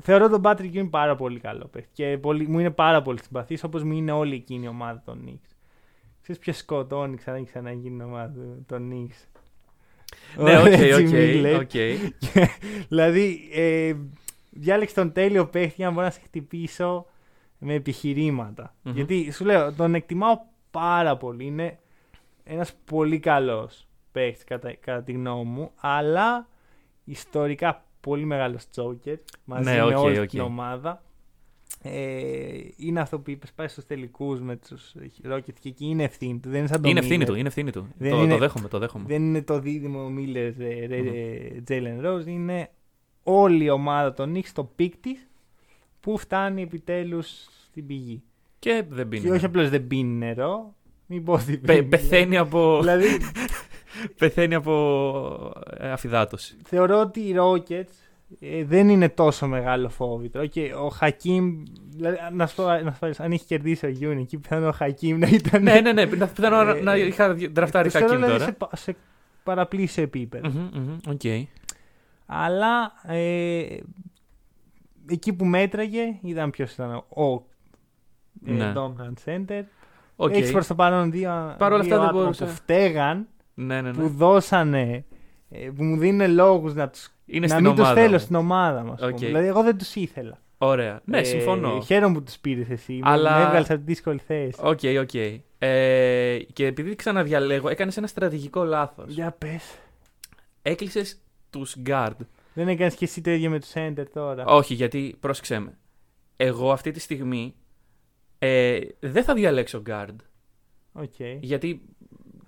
θεωρώ τον Patrick Ewing πάρα πολύ καλό παίχτη. Και πολύ, μου είναι πάρα πολύ συμπαθής, όπως μου είναι όλη εκείνη η ομάδα των Knicks. Ξέρεις ποιος σκοτώνει ξανά και ξανά εκείνη την ομάδα των Knicks; Ναι, Ο οκ, Reggie οκ, Miller. οκ. δηλαδή, ε, διάλεξε τον τέλειο παίχτη για να μπορώ να σε χτυπήσω με επιχειρήματα Μμμ. Γιατί σου λέω, τον εκτιμάω πάρα πολύ. Είναι ένας πολύ καλός παίχτης κατά, κατά τη γνώμη μου, αλλά ιστορικά πολύ μεγάλος choker μαζί Ναι, με οκ, όλη οκ. την ομάδα. Ε, είναι αυτό που είπες, πάει στους τελικούς με τους Rockets και εκεί είναι ευθύνη του. Δεν είναι σαν τον Είναι ευθύνη Miller. του, είναι ευθύνη του. Δεν Το, είναι- το δέχομαι, το δέχομαι. Δεν είναι το δίδυμο Μίλλερ Τζέιλεν Ρόουζ, είναι όλη η ομάδα των Knicks στο peak της που φτάνει επιτέλους στην πηγή. Και δεν πίνει. Και όχι απλώς δεν πίνει νερό, μην πω ότι Πε- πίνει. πεθαίνει από, δηλαδή, πεθαίνει από ε, αφυδάτωση. θεωρώ ότι οι Rockets ε, δεν είναι τόσο μεγάλο φόβητρο και ο Χακίμ. Δηλαδή, να σου πω, να σου πω, αν είχε κερδίσει ο Γιούινγκ εκεί, πιθανό ο Χακίμ να ήταν. ναι, ναι, ναι. να- Πιθανό να- Ε, να είχα δραφτάρει τους θεωρώ, Χακίμ δηλαδή, τώρα. σε, πα- σε παραπλήσιο επίπεδο. Μμμ, μμμ, Οκ. Αλλά ε, εκεί που μέτραγε ήταν ποιος ήταν ο ε, Ναι. dominant center. Οκ. Έχει προς το παρόν δύο, Παρ' όλα δύο αυτά δεν άτομα μπορούσα. που φταίγαν, Ναι, ναι, που ναι. δώσανε, ε, που μου δίνουν λόγους να, τους, Είναι να στην μην τους ομάδα. θέλω μου. στην ομάδα μας. Οκ. Δηλαδή, εγώ δεν τους ήθελα. Ωραία. Ναι, Ε, συμφωνώ. Χαίρομαι που τους πήρες εσύ. Αλλά- Με έβγαλες από τη δύσκολη θέση. Οκ, οκ. Ε, και επειδή ξαναδιαλέγω, έκανες ένα στρατηγικό λάθος. Για πες. Έκλεισες τους guard. Δεν έκανες και εσύ το ίδιο με τους center τώρα. Όχι, γιατί πρόσεξε με. Εγώ αυτή τη στιγμή ε, δεν θα διαλέξω guard. Οκ. Γιατί Θα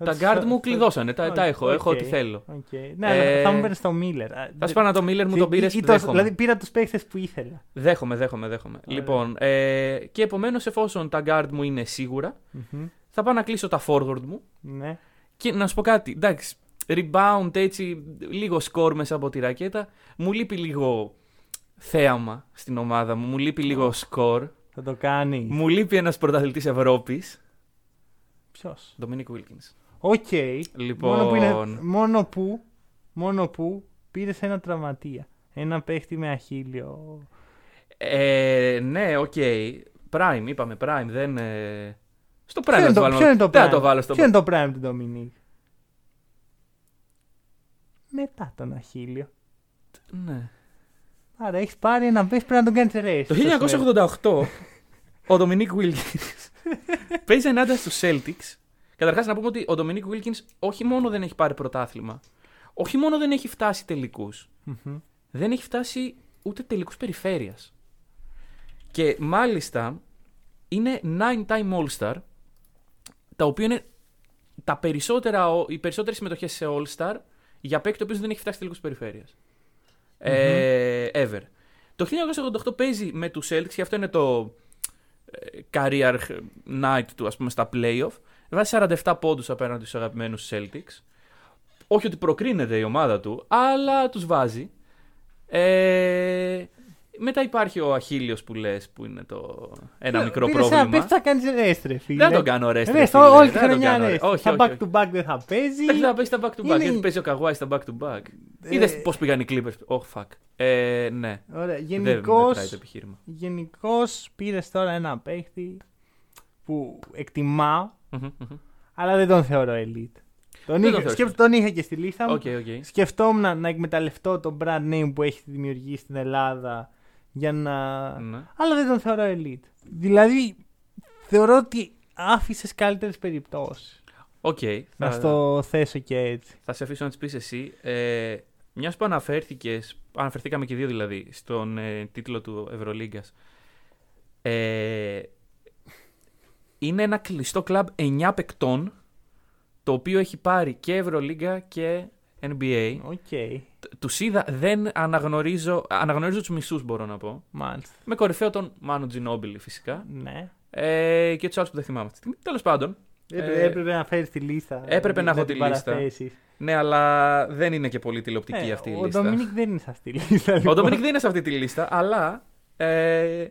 τα τους- guard θα- μου θα- κλειδώσανε. Τα, τα Οκ, έχω, έχω οκ. ό,τι θέλω. Οκ. Ναι, αλλά Ε, θα μου παίρνει το Μίλλερ. Θα σου πάω το Miller μου τον πήρες. Δηλαδή πήρα τους παίχτες που ήθελα. Δέχομαι, δέχομαι, δέχομαι. Ωραία. Λοιπόν, ε, και επομένως, εφόσον τα guard μου είναι σίγουρα, Μμμ. θα πάω να κλείσω τα forward μου Ναι. και να σου πω κάτι. Εντάξει, rebound έτσι, λίγο score μέσα από τη ρακέτα. Μου λείπει λίγο θέαμα στην ομάδα μου. Μου λείπει λίγο score. Θα το κάνεις. Μου λείπει ένας πρωταθλητής Ευρώπης. Ποιος; Dominic Wilkins. Οκ. Λοιπόν. Μόνο που, είναι, μόνο που, μόνο που πήρες ένα τραυματία. Ένα παίχτη με αχίλλειο. Ε, ναι, οκ. Prime, είπαμε Prime. Δεν. ε, Στο Prime Ποιο είναι θα το το, βάλουμε. ποιο είναι το Δεν θα prime? το βάλω στο Ποιο είναι το prime του Ντομινίκ. Μετά τον αχίλιο. Ναι. Άρα έχεις πάρει ένα παίχτη πρέπει να τον κάνεις ρέις. Το 1988 ο Dominic Wilkins παίζει ενάντια στους Celtics. Καταρχάς να πούμε ότι ο Dominic Wilkins όχι μόνο δεν έχει πάρει πρωτάθλημα, όχι μόνο δεν έχει φτάσει τελικούς, Μμμ. δεν έχει φτάσει ούτε τελικούς περιφέρειας. Και μάλιστα είναι 9-time All-Star, τα οποία είναι τα περισσότερα, οι περισσότερες συμμετοχές σε All-Star για παίκτη ο οποίος δεν έχει φτάσει τελικούς περιφέρειας. Ε, ever. Το 1988 παίζει με τους Celtics και αυτό είναι το ε, career night του ας πούμε στα playoff. Βάζει 47 πόντους απέναντι στους αγαπημένους Celtics. Όχι ότι προκρίνεται η ομάδα του, αλλά τους βάζει. Ε, μετά υπάρχει ο Αχίλιος που λες που είναι το ένα μικρό Πήρες πρόβλημα. Ένα παίχτη θα κάνεις rest, ρε φίλε. Δεν τον κάνω rest, ρε Ρε, φίλε, όλη τη δεν τον χρονιά κάνω rest. rest. Όχι, Τα όχι, back όχι. to back δεν θα παίζει. Δεν θα παίζει τα back to back. Είναι- Γιατί παίζει ο Καγουάη στα back to back. Ε, Είδες πώς πήγαν οι Clippers. Oh fuck. Ε, ναι. Ωραία. Δεν Γενικώς μετράει το επιχείρημα. γενικώς πήρες τώρα ένα παίχτη που εκτιμάω, Μμμ, μμμ. Αλλά δεν τον θεωρώ elite. Τον, Δεν είχα, τον θεωρείς σκέφ- τον είχα και στη λίστα μου. Οκ, οκ. Σκεφτόμουν να εκμεταλλευτώ το brand name που έχει δημιουργήσει στην Ελλάδα για να. Ναι. Αλλά δεν τον θεωρώ elite. Δηλαδή, θεωρώ ότι άφησες καλύτερες περιπτώσεις. Οκ. Να Θα, στο θέσω και έτσι. θα σε αφήσω να τις πεις εσύ. Ε, Μιας που αναφέρθηκε, αναφερθήκαμε και οι δύο δηλαδή, στον ε, τίτλο του Ευρωλίγκας. Ε, είναι ένα κλειστό κλαμπ 9 παικτών το οποίο έχει πάρει και Ευρωλίγκα και NBA. Οκ. Τους είδα, δεν αναγνωρίζω, αναγνωρίζω τους μισούς μπορώ να πω. Μάλιστα. Με κορυφαίο τον Μάνο Τζινόμπιλι φυσικά. Ναι. Ε, και τους άλλους που δεν θυμάμαι αυτή τη στιγμή. Τέλος πάντων. Έπρεπε, Ε, έπρεπε να φέρεις τη λίστα. έπρεπε να έχω την τη λίστα. παραθέσεις. Ναι, αλλά δεν είναι και πολύ τηλεοπτική Ε, αυτή η ο λίστα. Ντομινίκ δεν είναι σε αυτή τη λίστα. Ο λοιπόν. Ντομινίκ δεν είναι σε αυτή τη λίστα, αλλά. Ε,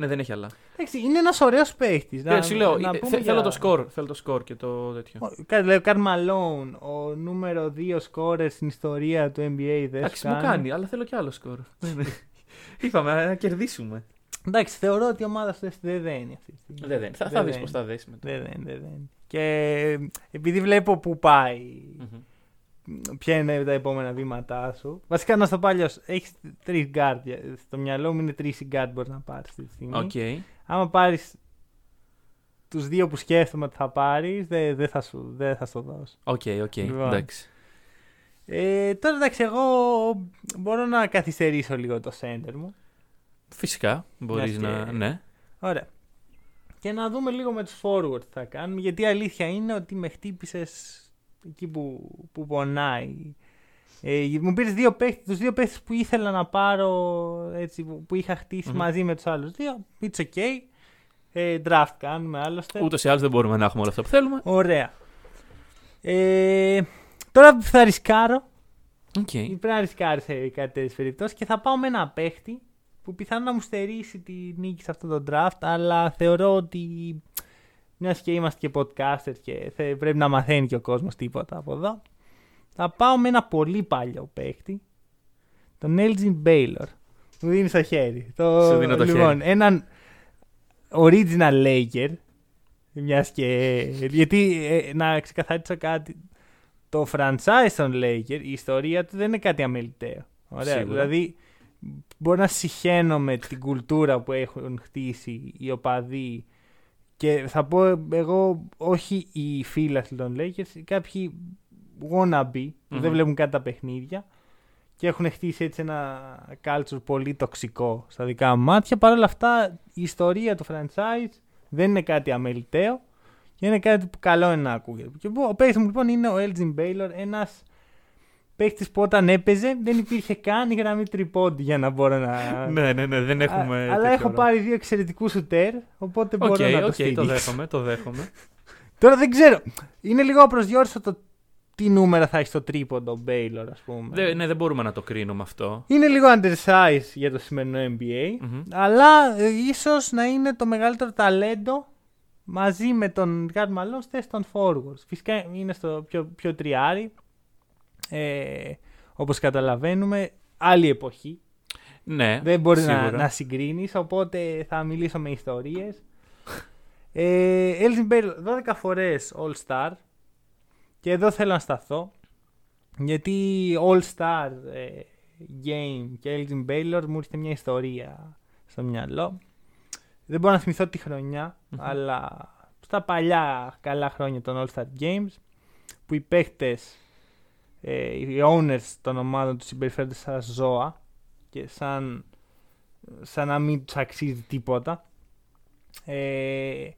ναι, δεν έχει άλλα. Εντάξει, είναι ένας ωραίος παίχτης. Ναι, σου λέω, ε, θε- θέλω το σκορ. Θέλω το σκορ και το τέτοιο. Κάτι λέει ο Καρ Μαλόν, ο νούμερο 2 σκόρερ στην ιστορία του NBA. Δεν Εντάξει, σου μου κάνει, αλλά θέλω και άλλο σκορ. Ναι, Είπαμε να κερδίσουμε. Εντάξει, θεωρώ ότι η ομάδα σου δεν δένει αυτή τη στιγμή. Δεν, δεν. Θα, θα Δεν δεις δένει. πώς θα δέσει μετά. Δεν δένει, δεν δένει. Και επειδή βλέπω που πάει, Μμμ. Ποια είναι τα επόμενα βήματά σου. Βασικά να στο πω αλλιώς, έχεις τρεις γκάρτ. Στο μυαλό μου είναι τρεις γκάρτ μπορείς να πάρεις αυτή τη στιγμή. Οκ. Άμα πάρεις τους δύο που σκέφτομαι ότι θα πάρεις, δεν δεν θα, σου, δεν θα στο δώσω. Οκ, οκ. Λοιπόν. Εντάξει. Ε, τώρα εντάξει, εγώ μπορώ να καθυστερήσω λίγο το center μου. Φυσικά μπορείς Μιας να. και- Ναι. Ωραία. Και να δούμε λίγο με τους forward τι θα κάνουμε, γιατί η αλήθεια είναι ότι με χτύπησες εκεί που, που πονάει. Ε, μου πήρες δύο παίχτες, τους δύο παίχτες που ήθελα να πάρω, έτσι, που, που είχα χτίσει Μμμ. μαζί με τους άλλους δύο. It's okay. Ε, draft κάνουμε άλλωστε. Ούτως ή άλλως δεν μπορούμε να έχουμε όλα αυτά που θέλουμε. Ωραία. Ε, τώρα θα ρισκάρω ΟΚ. Πρέπει να ρισκάρεις σε κάτι τέτοιες περιπτώσεις και θα πάω με ένα παίχτη που πιθανόν να μου στερήσει τη νίκη σε αυτό το draft, αλλά θεωρώ ότι μιας και είμαστε και podcasters και θε- πρέπει να μαθαίνει και ο κόσμος τίποτα από εδώ. Θα πάω με ένα πολύ παλιό παίχτη, τον Elgin Baylor. Μου δίνει το χέρι. Το, Σου δίνω το λοιπόν, χέρι. Έναν original Laker. Μιας και... Γιατί ε, να ξεκαθαρίσω κάτι. Το franchise των Laker, η ιστορία του δεν είναι κάτι αμεληταίο. Ωραία. Σίγουρα. Δηλαδή, μπορώ να συχαίνω με την κουλτούρα που έχουν χτίσει οι οπαδοί και θα πω εγώ όχι οι φίλαθλοι των Lakers, κάποιοι wannabe που Μμμ. δεν βλέπουν καν τα παιχνίδια και έχουν χτίσει έτσι ένα culture πολύ τοξικό στα δικά μου μάτια. Παρ' όλα αυτά η ιστορία του franchise δεν είναι κάτι αμελητέο και είναι κάτι που καλό είναι να ακούγεται. Και ο παίκτης μου λοιπόν είναι ο Elgin Baylor, ένας παίκτης που όταν έπαιζε δεν υπήρχε καν η γραμμή τριπόντι για να μπορώ να... ναι, ναι, ναι, δεν έχουμε. Α, αλλά τέτοιο έχω ρόλο. πάρει δύο εξαιρετικούς σουτέρ, οπότε Οκ, μπορώ να το οκ, το στηρίξω. δέχομαι, το δέχομαι. Τώρα δεν ξέρω. Είναι λίγο απροσδιόριστο το τι νούμερα θα έχει στο τρίποντο ο Μπέιλορ, ας πούμε. δεν, ναι, δεν μπορούμε να το κρίνουμε αυτό. Είναι λίγο undersize για το σημερινό NBA, Μμμ. αλλά ε, ίσως να είναι το μεγαλύτερο ταλέντο μαζί με τον Γκάρτ Μαλόνς στη θέση των forwards. Φυσικά είναι στο πιο, πιο τριάρι, ε, όπως καταλαβαίνουμε, άλλη εποχή. Ναι, Δεν μπορείς να, σίγουρα. να συγκρίνεις, οπότε θα μιλήσω με ιστορίες. Ε, Elgin Baylor 12 φορές All Star και εδώ θέλω να σταθώ γιατί All Star ε, Game και Elgin Baylor μου έρχεται μια ιστορία στο μυαλό. Δεν μπορώ να θυμηθώ τη χρονιά, αλλά στα παλιά καλά χρόνια των All Star Games που οι παίχτες, ε, οι owners των ομάδων τους συμπεριφέρονται σαν ζώα και σαν, σαν να μην τους αξίζει τίποτα. Ε,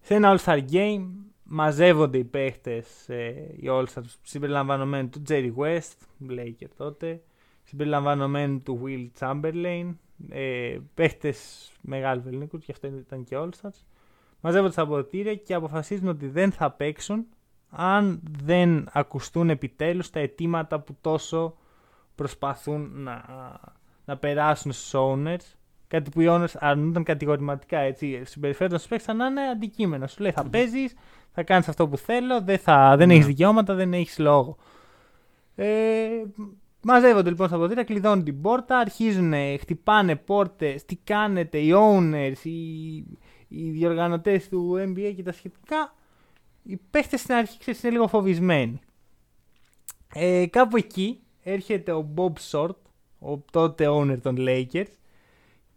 σε ένα All-Star Game μαζεύονται οι παίχτες, ε, οι All-Stars συμπεριλαμβανομένου του Jerry West, Blaker τότε, συμπεριλαμβανομένου του Will Chamberlain, ε, παίχτες μεγάλου ελληνικού και αυτό ήταν και All-Stars. Μαζεύονται στα αποδοτήρια και αποφασίζουν ότι δεν θα παίξουν αν δεν ακουστούν επιτέλους τα αιτήματα που τόσο προσπαθούν να, να περάσουν στους owners. Κάτι που οι owners αρνούνταν κατηγορηματικά. Έτσι. Συμπεριφέρονταν στους παίκτες σαν να είναι αντικείμενα. Σου λέει θα παίζεις, θα κάνεις αυτό που θέλω, δεν, θα, δεν Ναι. έχεις δικαιώματα, δεν έχεις λόγο. Ε, μαζεύονται λοιπόν στα ποτήρια, κλειδώνουν την πόρτα, αρχίζουν, χτυπάνε πόρτες, τι κάνετε, οι owners, οι, οι διοργανωτές του NBA και τα σχετικά. Οι παίχτες στην αρχή ξέρεις, είναι λίγο φοβισμένοι. Ε, κάπου εκεί έρχεται ο Bob Short, ο τότε owner των Lakers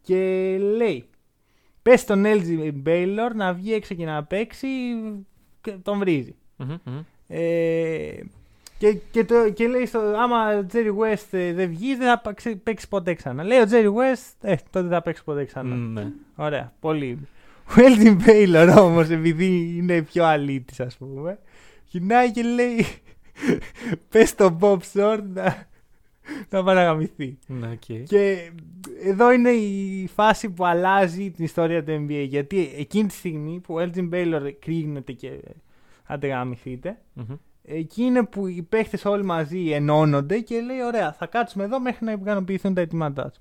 και λέει πες τον LG Baylor να βγει έξω και να παίξει και τον βρίζει. Μμμ, μμμ. Ε, και, και, το, και λέει στο, άμα ο Jerry West ε, δεν βγει δεν θα παίξει, παίξεις ποτέ ξανά. Λέει ο Jerry West, ε, τότε δεν θα παίξεις ποτέ ξανά. Ναι. Ωραία, πολύ. Ο Elgin Baylor όμως επειδή είναι πιο αλήτης ας πούμε γυρνάει και λέει πες στον Bob Short να, να πάει να γαμηθεί. Ναι, οκ. Και εδώ είναι η φάση που αλλάζει την ιστορία του NBA γιατί εκείνη τη στιγμή που ο Elgin Baylor κρίνεται και άντε γαμηθείτε Μμμ. εκεί είναι που οι παίχτες όλοι μαζί ενώνονται και λέει ωραία θα κάτσουμε εδώ μέχρι να ικανοποιηθούν τα αιτήματά τους.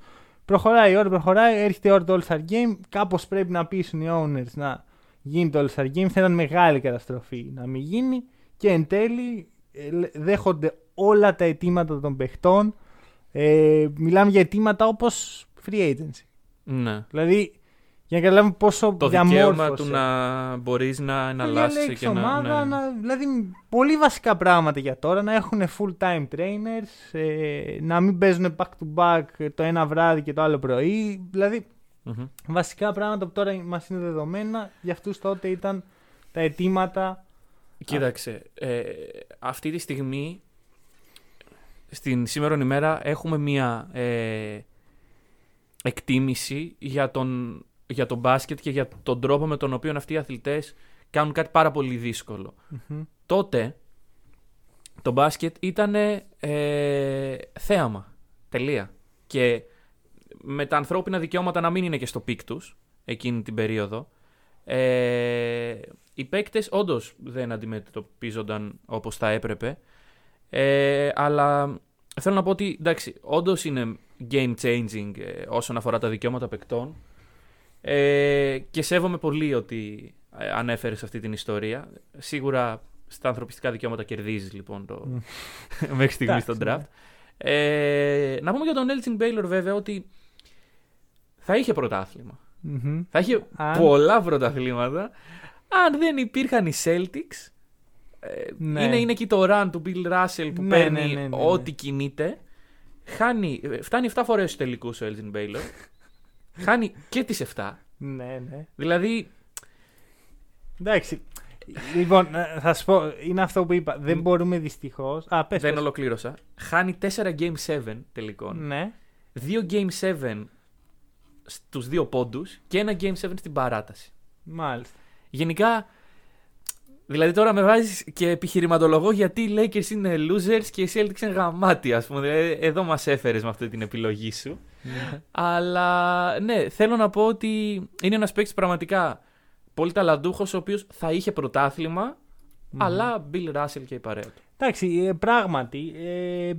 Προχωράει η ώρα, προχωράει, έρχεται η ώρα του All-Star Game. Κάπως πρέπει να πείσουν οι owners να γίνει το All-Star Game. Θα ήταν μεγάλη καταστροφή να μην γίνει. Και εν τέλει ε, λέ- δέχονται όλα τα αιτήματα των παιχτών. Ε, μιλάμε για αιτήματα όπως free agency. Ναι. Δηλαδή, για να καταλάβουμε πόσο Το δικαίωμα διαμόρφωσε. του να μπορείς να να εναλλάσσεις διαλέξεις και να. ομάδα, ναι. να- δηλαδή πολύ βασικά πράγματα για τώρα, να έχουν full time trainers, ε, να μην παίζουν back to back το ένα βράδυ και το άλλο πρωί, δηλαδή Μμμ. βασικά πράγματα που τώρα μας είναι δεδομένα, για αυτούς τότε ήταν τα αιτήματα. Κοίταξε, ε, αυτή τη στιγμή, στην σήμερα ημέρα, έχουμε μία ε, εκτίμηση για τον, για τον μπάσκετ και για τον τρόπο με τον οποίο αυτοί οι αθλητές κάνουν κάτι πάρα πολύ δύσκολο. Μμμ. Τότε, το μπάσκετ ήταν ε, θέαμα. Τελεία. Και με τα ανθρώπινα δικαιώματα να μην είναι και στο peak τους, εκείνη την περίοδο, ε, οι παίκτες όντως δεν αντιμετωπίζονταν όπως θα έπρεπε. Ε, αλλά θέλω να πω ότι εντάξει, όντως είναι game changing ε, όσον αφορά τα δικαιώματα παικτών. Ε, και σέβομαι πολύ ότι ε, ανέφερες αυτή την ιστορία. Σίγουρα στα ανθρωπιστικά δικαιώματα κερδίζεις λοιπόν το... μέχρι στιγμής στον Εντάξει, draft. Ε, να πούμε για τον Elgin Baylor βέβαια ότι θα είχε πρωτάθλημα. Μμμ. Θα έχει Αν- πολλά πρωταθλήματα. Αν δεν υπήρχαν οι Celtics. ε, Ναι. είναι, είναι εκεί το run του Bill Russell που Ναι, παίρνει ναι, ναι, ναι, ναι. ό,τι κινείται. Χάνει, ε, φτάνει 7 φορές στους τελικούς ο Elgin Baylor. χάνει και τις 7. Ναι, ναι. Δηλαδή, Εντάξει. Λοιπόν, ε, θα σου πω, είναι αυτό που είπα. Δεν μπορούμε δυστυχώς. Α, πες, δεν πες. ολοκλήρωσα. Χάνει 4 Game 7 τελικών. Ναι. 2 Game 7 στους δύο πόντους και ένα Game 7 στην παράταση. Μάλιστα. Γενικά, δηλαδή τώρα με βάζεις και επιχειρηματολογώ γιατί οι Lakers είναι losers και οι Celtics είναι γαμάτοι, ας πούμε. Δηλαδή, εδώ μας έφερες με αυτή την επιλογή σου. Αλλά ναι, θέλω να πω ότι είναι ένας παίκτης πραγματικά πολύ ταλαντούχος, ο οποίος θα είχε πρωτάθλημα, αλλά Bill Russell και η παρέα του. Εντάξει, ε, πράγματι. Ε,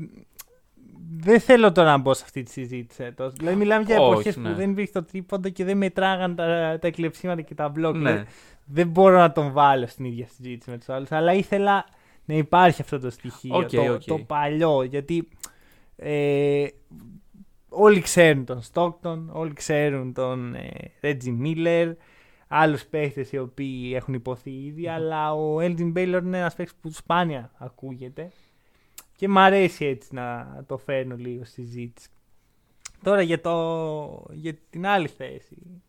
δεν θέλω τώρα να μπω σε αυτή τη συζήτηση. ε, τόσο. Δηλαδή, μιλάμε για Όχι, εποχές ναι. που δεν υπήρχε το τρίποντο και δεν μετράγαν τα, τα κλεψίματα και τα μπλοκ. Ναι. Δηλαδή, δεν μπορώ να τον βάλω στην ίδια συζήτηση με τους άλλους. Αλλά ήθελα να υπάρχει αυτό το στοιχείο. Οκ, το, οκ. το παλιό. Γιατί ε, όλοι ξέρουν τον Stockton, όλοι ξέρουν τον ε, Reggie Miller, άλλους παίχτες οι οποίοι έχουν ειπωθεί ήδη, αλλά ο Elgin Baylor είναι ένας παίχτης που σπάνια ακούγεται και μ' αρέσει έτσι να το φέρνω λίγο στη συζήτηση. Τώρα για, το, για την άλλη θέση.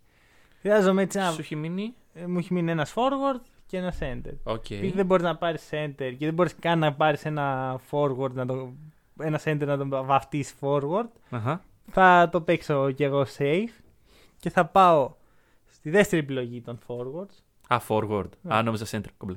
Χρειάζομαι έτσι ένα. Σου έχει μείνει; ε, Μου έχει μείνει ένας forward και ένα center. OK. Επειδή δεν μπορείς να πάρεις center και δεν μπορείς καν να πάρεις ένα forward, να το, ένα center να τον βαφτίσεις forward, Αχα. Θα το παίξω κι εγώ safe και θα πάω στη δεύτερη επιλογή των forwards. Α, forward. Ναι. Α, νόμιζα center. Κομπλέ.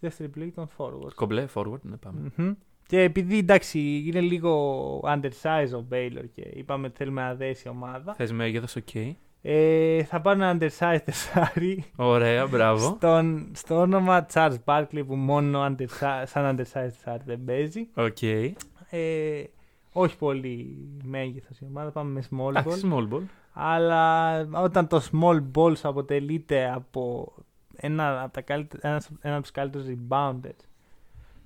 Δεύτερη επιλογή των forwards. Κομπλέ, forward, ναι, πάμε. Μμμ. Και επειδή εντάξει είναι λίγο undersize ο Baylor και είπαμε ότι θέλουμε να δέσει ομάδα, Θες μέγεθος, οκ. ε, θα πάρω ένα undersize τεσάρι Ωραία, μπράβο. στον, στο όνομα Charles Barkley που μόνο undersize, σαν undersize τεσάρι δεν παίζει. Οκ. Ε, όχι πολύ μέγεθος η ομάδα, πάμε με small ball. Εντάξει, small ball. Αλλά όταν το small ball σου αποτελείται από ένα από, τα καλύτερα, ένας, ένα από τους καλύτερους rebounders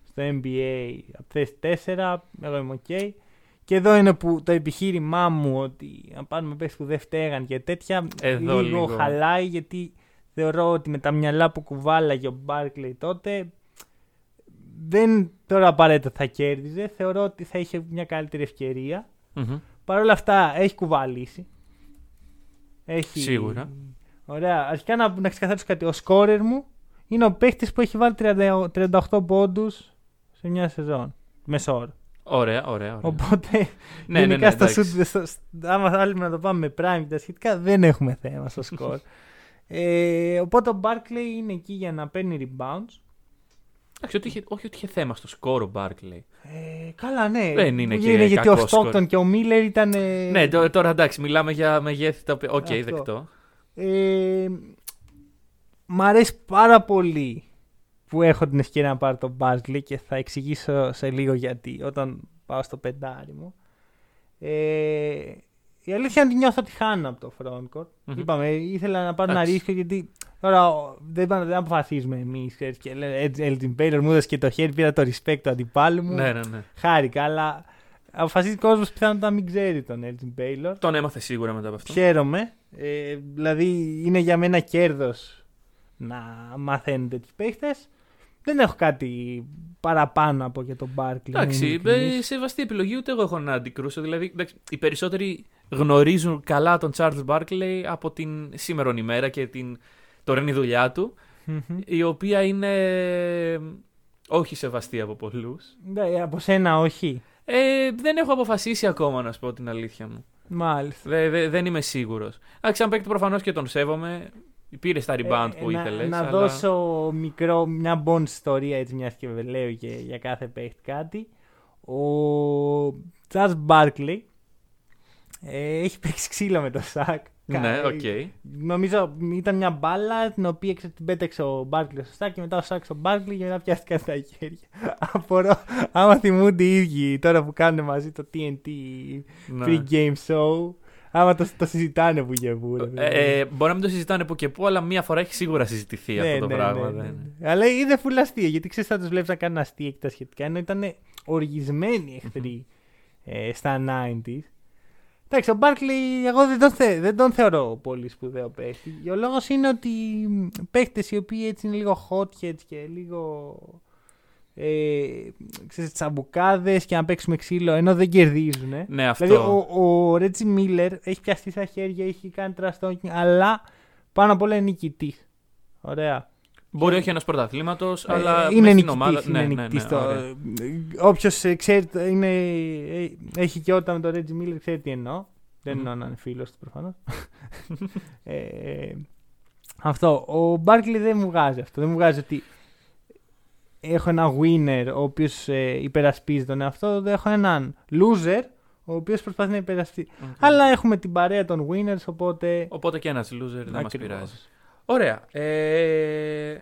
στο NBA από θέση 4, εγώ είμαι ok. Και εδώ είναι που το επιχείρημά μου ότι αν πάρουμε παίκτες που δεν ταίριαζαν και τέτοια Εδώ λίγο, λίγο. χαλάει γιατί θεωρώ ότι με τα μυαλά που κουβάλαγε ο Barkley τότε δεν τώρα απαραίτητα θα κέρδιζε, θεωρώ ότι θα είχε μια καλύτερη ευκαιρία. Μμμ. Παρ' όλα αυτά έχει κουβαλήσει. Έχει... Σίγουρα. Ωραία. Αρχικά να, να ξεκαθαρίσω κάτι. Ο σκόρερ μου είναι ο παίχτη που έχει βάλει 30 38 πόντους σε μια σεζόν. Μεσόωρο. Ωραία, ωραία. ωραία. Οπότε ναι, γενικά ναι, στο εντάξει. shoot, στο, στο- άμα θέλουμε να το πάμε με prime και τα σχετικά, δεν έχουμε θέμα στο σκορ. ε, οπότε ο Barkley είναι εκεί για να παίρνει rebounds. Εντάξει, ότι είχε, όχι ότι είχε θέμα στο σκορ ο Barkley. Ε, καλά, ναι. Δεν είναι και γιατί ο κακό Stockton σκορ. και ο Miller ήταν. ε, Ναι, τω- τώρα εντάξει, μιλάμε για μεγέθη τα οποία. Οκ, Αυτό. δεκτό. Ε, μ' αρέσει πάρα πολύ που έχω την ευκαιρία να πάρω τον Barkley και θα εξηγήσω σε λίγο γιατί όταν πάω στο πεντάρι μου. Ε, η αλήθεια είναι ότι νιώθω ότι χάνω από το frontcourt. Μμμ. Είπαμε, ήθελα να πάρω ένα Εντάξει. ρίσκο γιατί τώρα ο- δεν, είπαμε- δεν αποφασίζουμε εμείς. Και λέει Elgin Baylor μου έδωσε και το χέρι, πήρα το respect του αντιπάλου μου. Ναι, ναι, ναι. Χάρηκα, αλλά αποφασίζει ο κόσμος πιθανότατα να μην ξέρει τον Elgin Baylor. Τον έμαθε σίγουρα μετά από αυτό. Χαίρομαι. Ε, δηλαδή είναι για μένα κέρδος να μαθαίνετε του παίχτες. Δεν έχω κάτι παραπάνω από για τον Barkley. να είμαι Εντάξει, ειλικρινής. ε, σεβαστή επιλογή, ούτε εγώ έχω να αντικρούσω. Δηλαδή, εντάξει, οι περισσότεροι γνωρίζουν καλά τον Charles Barkley από την σήμερον ημέρα και την τωρινή δουλειά του, Μμμ. η οποία είναι ε, όχι σεβαστή από πολλούς. Ναι, από σένα όχι. Ε, δεν έχω αποφασίσει ακόμα, να σου πω την αλήθεια μου. Μάλιστα. Δε- δε- δεν είμαι σίγουρος. Εντάξει, αν παίκτη προφανώς και τον σέβομαι. Πήρε τα rebound Ε, που να, ήθελες. Να δώσω μικρό, μια bonus ιστορία έτσι μιας και λέω και για κάθε παίχτη κάτι. Ο Charles Barkley ε, έχει παίξει ξύλο με το Shaq. Ναι, οκ. Νομίζω ήταν μια μπάλα την οποία ξέρετε, την πέταξε ο Barkley στο Shaq και μετά ο Shaq στον Barkley και μετά πιάστηκαν στα χέρια. Απορώ, άμα θυμούνται οι ίδιοι τώρα που κάνουν μαζί το TNT Ναι. Free Game Show, άμα το, το συζητάνε που και που. ρε παιδί. Ε, ε, μπορεί να μην το συζητάνε που και που, αλλά μία φορά έχει σίγουρα συζητηθεί Ναι, αυτό το ναι, πράγμα. ναι, ναι, δεν- ναι. Αλλά είναι full αστείο γιατί ξέρεις θα τους βλέπεις να κάνουν αστεία και τα σχετικά ενώ ήταν οργισμένοι εχθροί ε, στα 90s. Εντάξει, ο Μπάρκλι εγώ δεν τον, θε, δεν τον θεωρώ πολύ σπουδαίο παίχτη. Ο λόγος είναι ότι παίχτε οι οποίοι έτσι είναι λίγο hot και λίγο ε, ξέρεις, τσαμπουκάδες και να παίξουμε ξύλο ενώ δεν κερδίζουν. Ναι, αυτό. Δηλαδή ο, ο Ρέτζι Μίλλερ έχει πιαστεί στα χέρια, έχει κάνει τραστόκινγκ, αλλά πάνω απ' όλα είναι νικητής. Ωραία. Μπορεί όχι ένας πρωταθλήματος, Ε, αλλά είναι μες στην νικητής, ομάδα. είναι ναι, ναι, νικητής ναι, το- ωραία. Όποιος ε, ξέρει, το- είναι, ε, έχει και όταν με τον Reggie Miller ξέρει τι εννοώ. Δεν Μμμ. εννοώ να είναι φίλος του προφανώς. ε, αυτό. Ο Barkley δεν μου βγάζει αυτό. Δεν μου βγάζει ότι έχω ένα winner ο οποίος υπερασπίζει τον εαυτό του. Έχω έναν loser ο οποίος προσπαθεί να υπερασπίσει. Οκ. Αλλά έχουμε την παρέα των winners οπότε. Οπότε και ένας loser δεν μας Ακριβώς. πειράζει. Ωραία. Ε,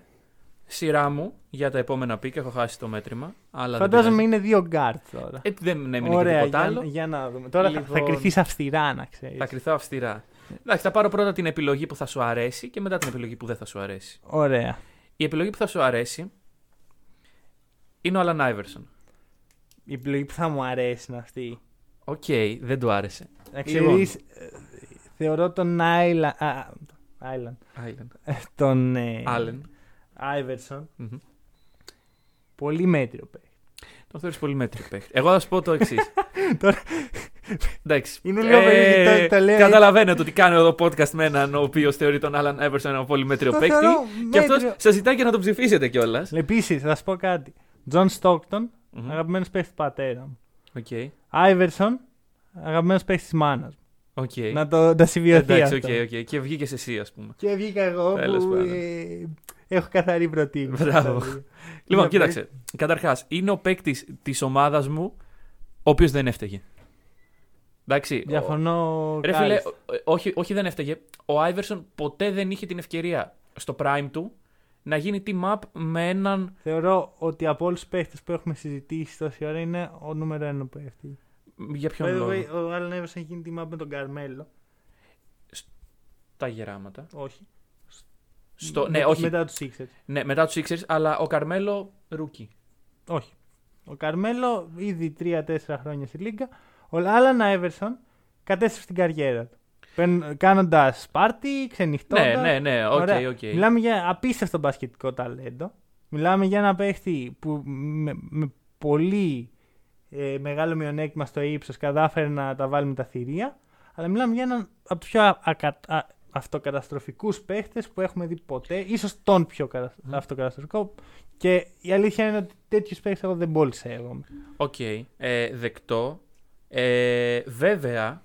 σειρά μου για τα επόμενα pick. Έχω χάσει το μέτρημα. Αλλά δεν Φαντάζομαι πειράζει. είναι δύο guards τώρα. Ε, δεν έμεινε και Ωραία, τίποτα για, άλλο. για να δούμε. Τώρα θα, θα Λοιπόν, κριθεί αυστηρά, να ξέρεις. Θα κριθώ αυστηρά. Εντάξει, θα πάρω πρώτα την επιλογή που θα σου αρέσει και μετά την επιλογή που δεν θα σου αρέσει. Ωραία. Η επιλογή που θα σου αρέσει είναι ο Allen Iverson. Η επιλογή που θα μου αρέσει είναι αυτή. Οκ, δεν του άρεσε. Να Λοιπόν. ξέρεις, ε, θεωρώ τον Άιλαν. Άιλαν. Island. Τον ε, Allen. Άιβερσον Μμμ. πολύ μέτριο παίχτη. Τον θεωρείς πολύ μέτριο παίχτη. Εγώ θα σου πω το εξής. Τώρα- Εντάξει. Είναι λίγο περίεργο, το- το λέω Καταλαβαίνετε ότι κάνω εδώ podcast με έναν ο οποίος θεωρεί τον Alan Iverson ένα πολύ μέτριο Το παίκτη. θεωρώ Και αυτός μέτριο. σας ζητάει και να τον ψηφίσετε κιόλας. Επίσης, θα σου πω κάτι. Τζον Στόκτον, αγαπημένος παίχτης του πατέρας μου. Οκ. Άιβερσον, αγαπημένος παίχτης της μάνας μου. Οκ. Να το να συμβιωθεί Εντάξει, αυτό. οκ, οκ. Και βγήκες εσύ, ας πούμε. Και βγήκα εγώ Τέλος που πάντων. ε, έχω καθαρή προτίμηση. Μπράβο. Δηλαδή. Λοιπόν, Είναι κοίταξε. Καταρχάς, είναι ο παίκτης της ομάδας μου ο οποίος δεν έφταιγε. Εντάξει. Διαφωνώ. ο- Ρε φίλε, κάλλιστα. ο- όχι, όχι δεν έφταιγε. Ο Άιβερσον ποτέ δεν είχε την ευκαιρία στο prime του να γίνει team up με έναν. Θεωρώ ότι από όλους τους παίχτες που έχουμε συζητήσει τόση ώρα είναι ο νούμερο ένα παίχτη. Για By ποιον the λόγο; way, ο Άλεν Άιβερσον έχει γίνει team up με τον Καρμέλο. Τα γεράματα. Όχι. Στο, Με- ναι, όχι. Μετά τους Sixers. Ναι, μετά τους Sixers, αλλά ο Καρμέλο rookie. Όχι. Ο Καρμέλο ήδη 3-4 χρόνια στη Λίγκα. Ο Άλαν Άιβερσον κατέστρεψε την καριέρα του. Κάνοντας πάρτι, ξενυχτώντας. Ναι, ναι, ναι, οκ, Ωραία. οκ. Μιλάμε για απίστευτο μπασκετικό ταλέντο. Μιλάμε για ένα παίχτη που με, με πολύ ε, μεγάλο μειονέκτημα στο ύψος κατάφερε να τα βάλει με τα θηρία. Αλλά μιλάμε για έναν από τους πιο ακα, α, αυτοκαταστροφικούς παίχτες που έχουμε δει ποτέ. Ίσως τον πιο κατα- αυτοκαταστροφικό. Και η αλήθεια είναι ότι τέτοιους παίχτες εγώ δεν πολύ σέβομαι. Οκ, ε, δεκτό. Ε, βέβαια,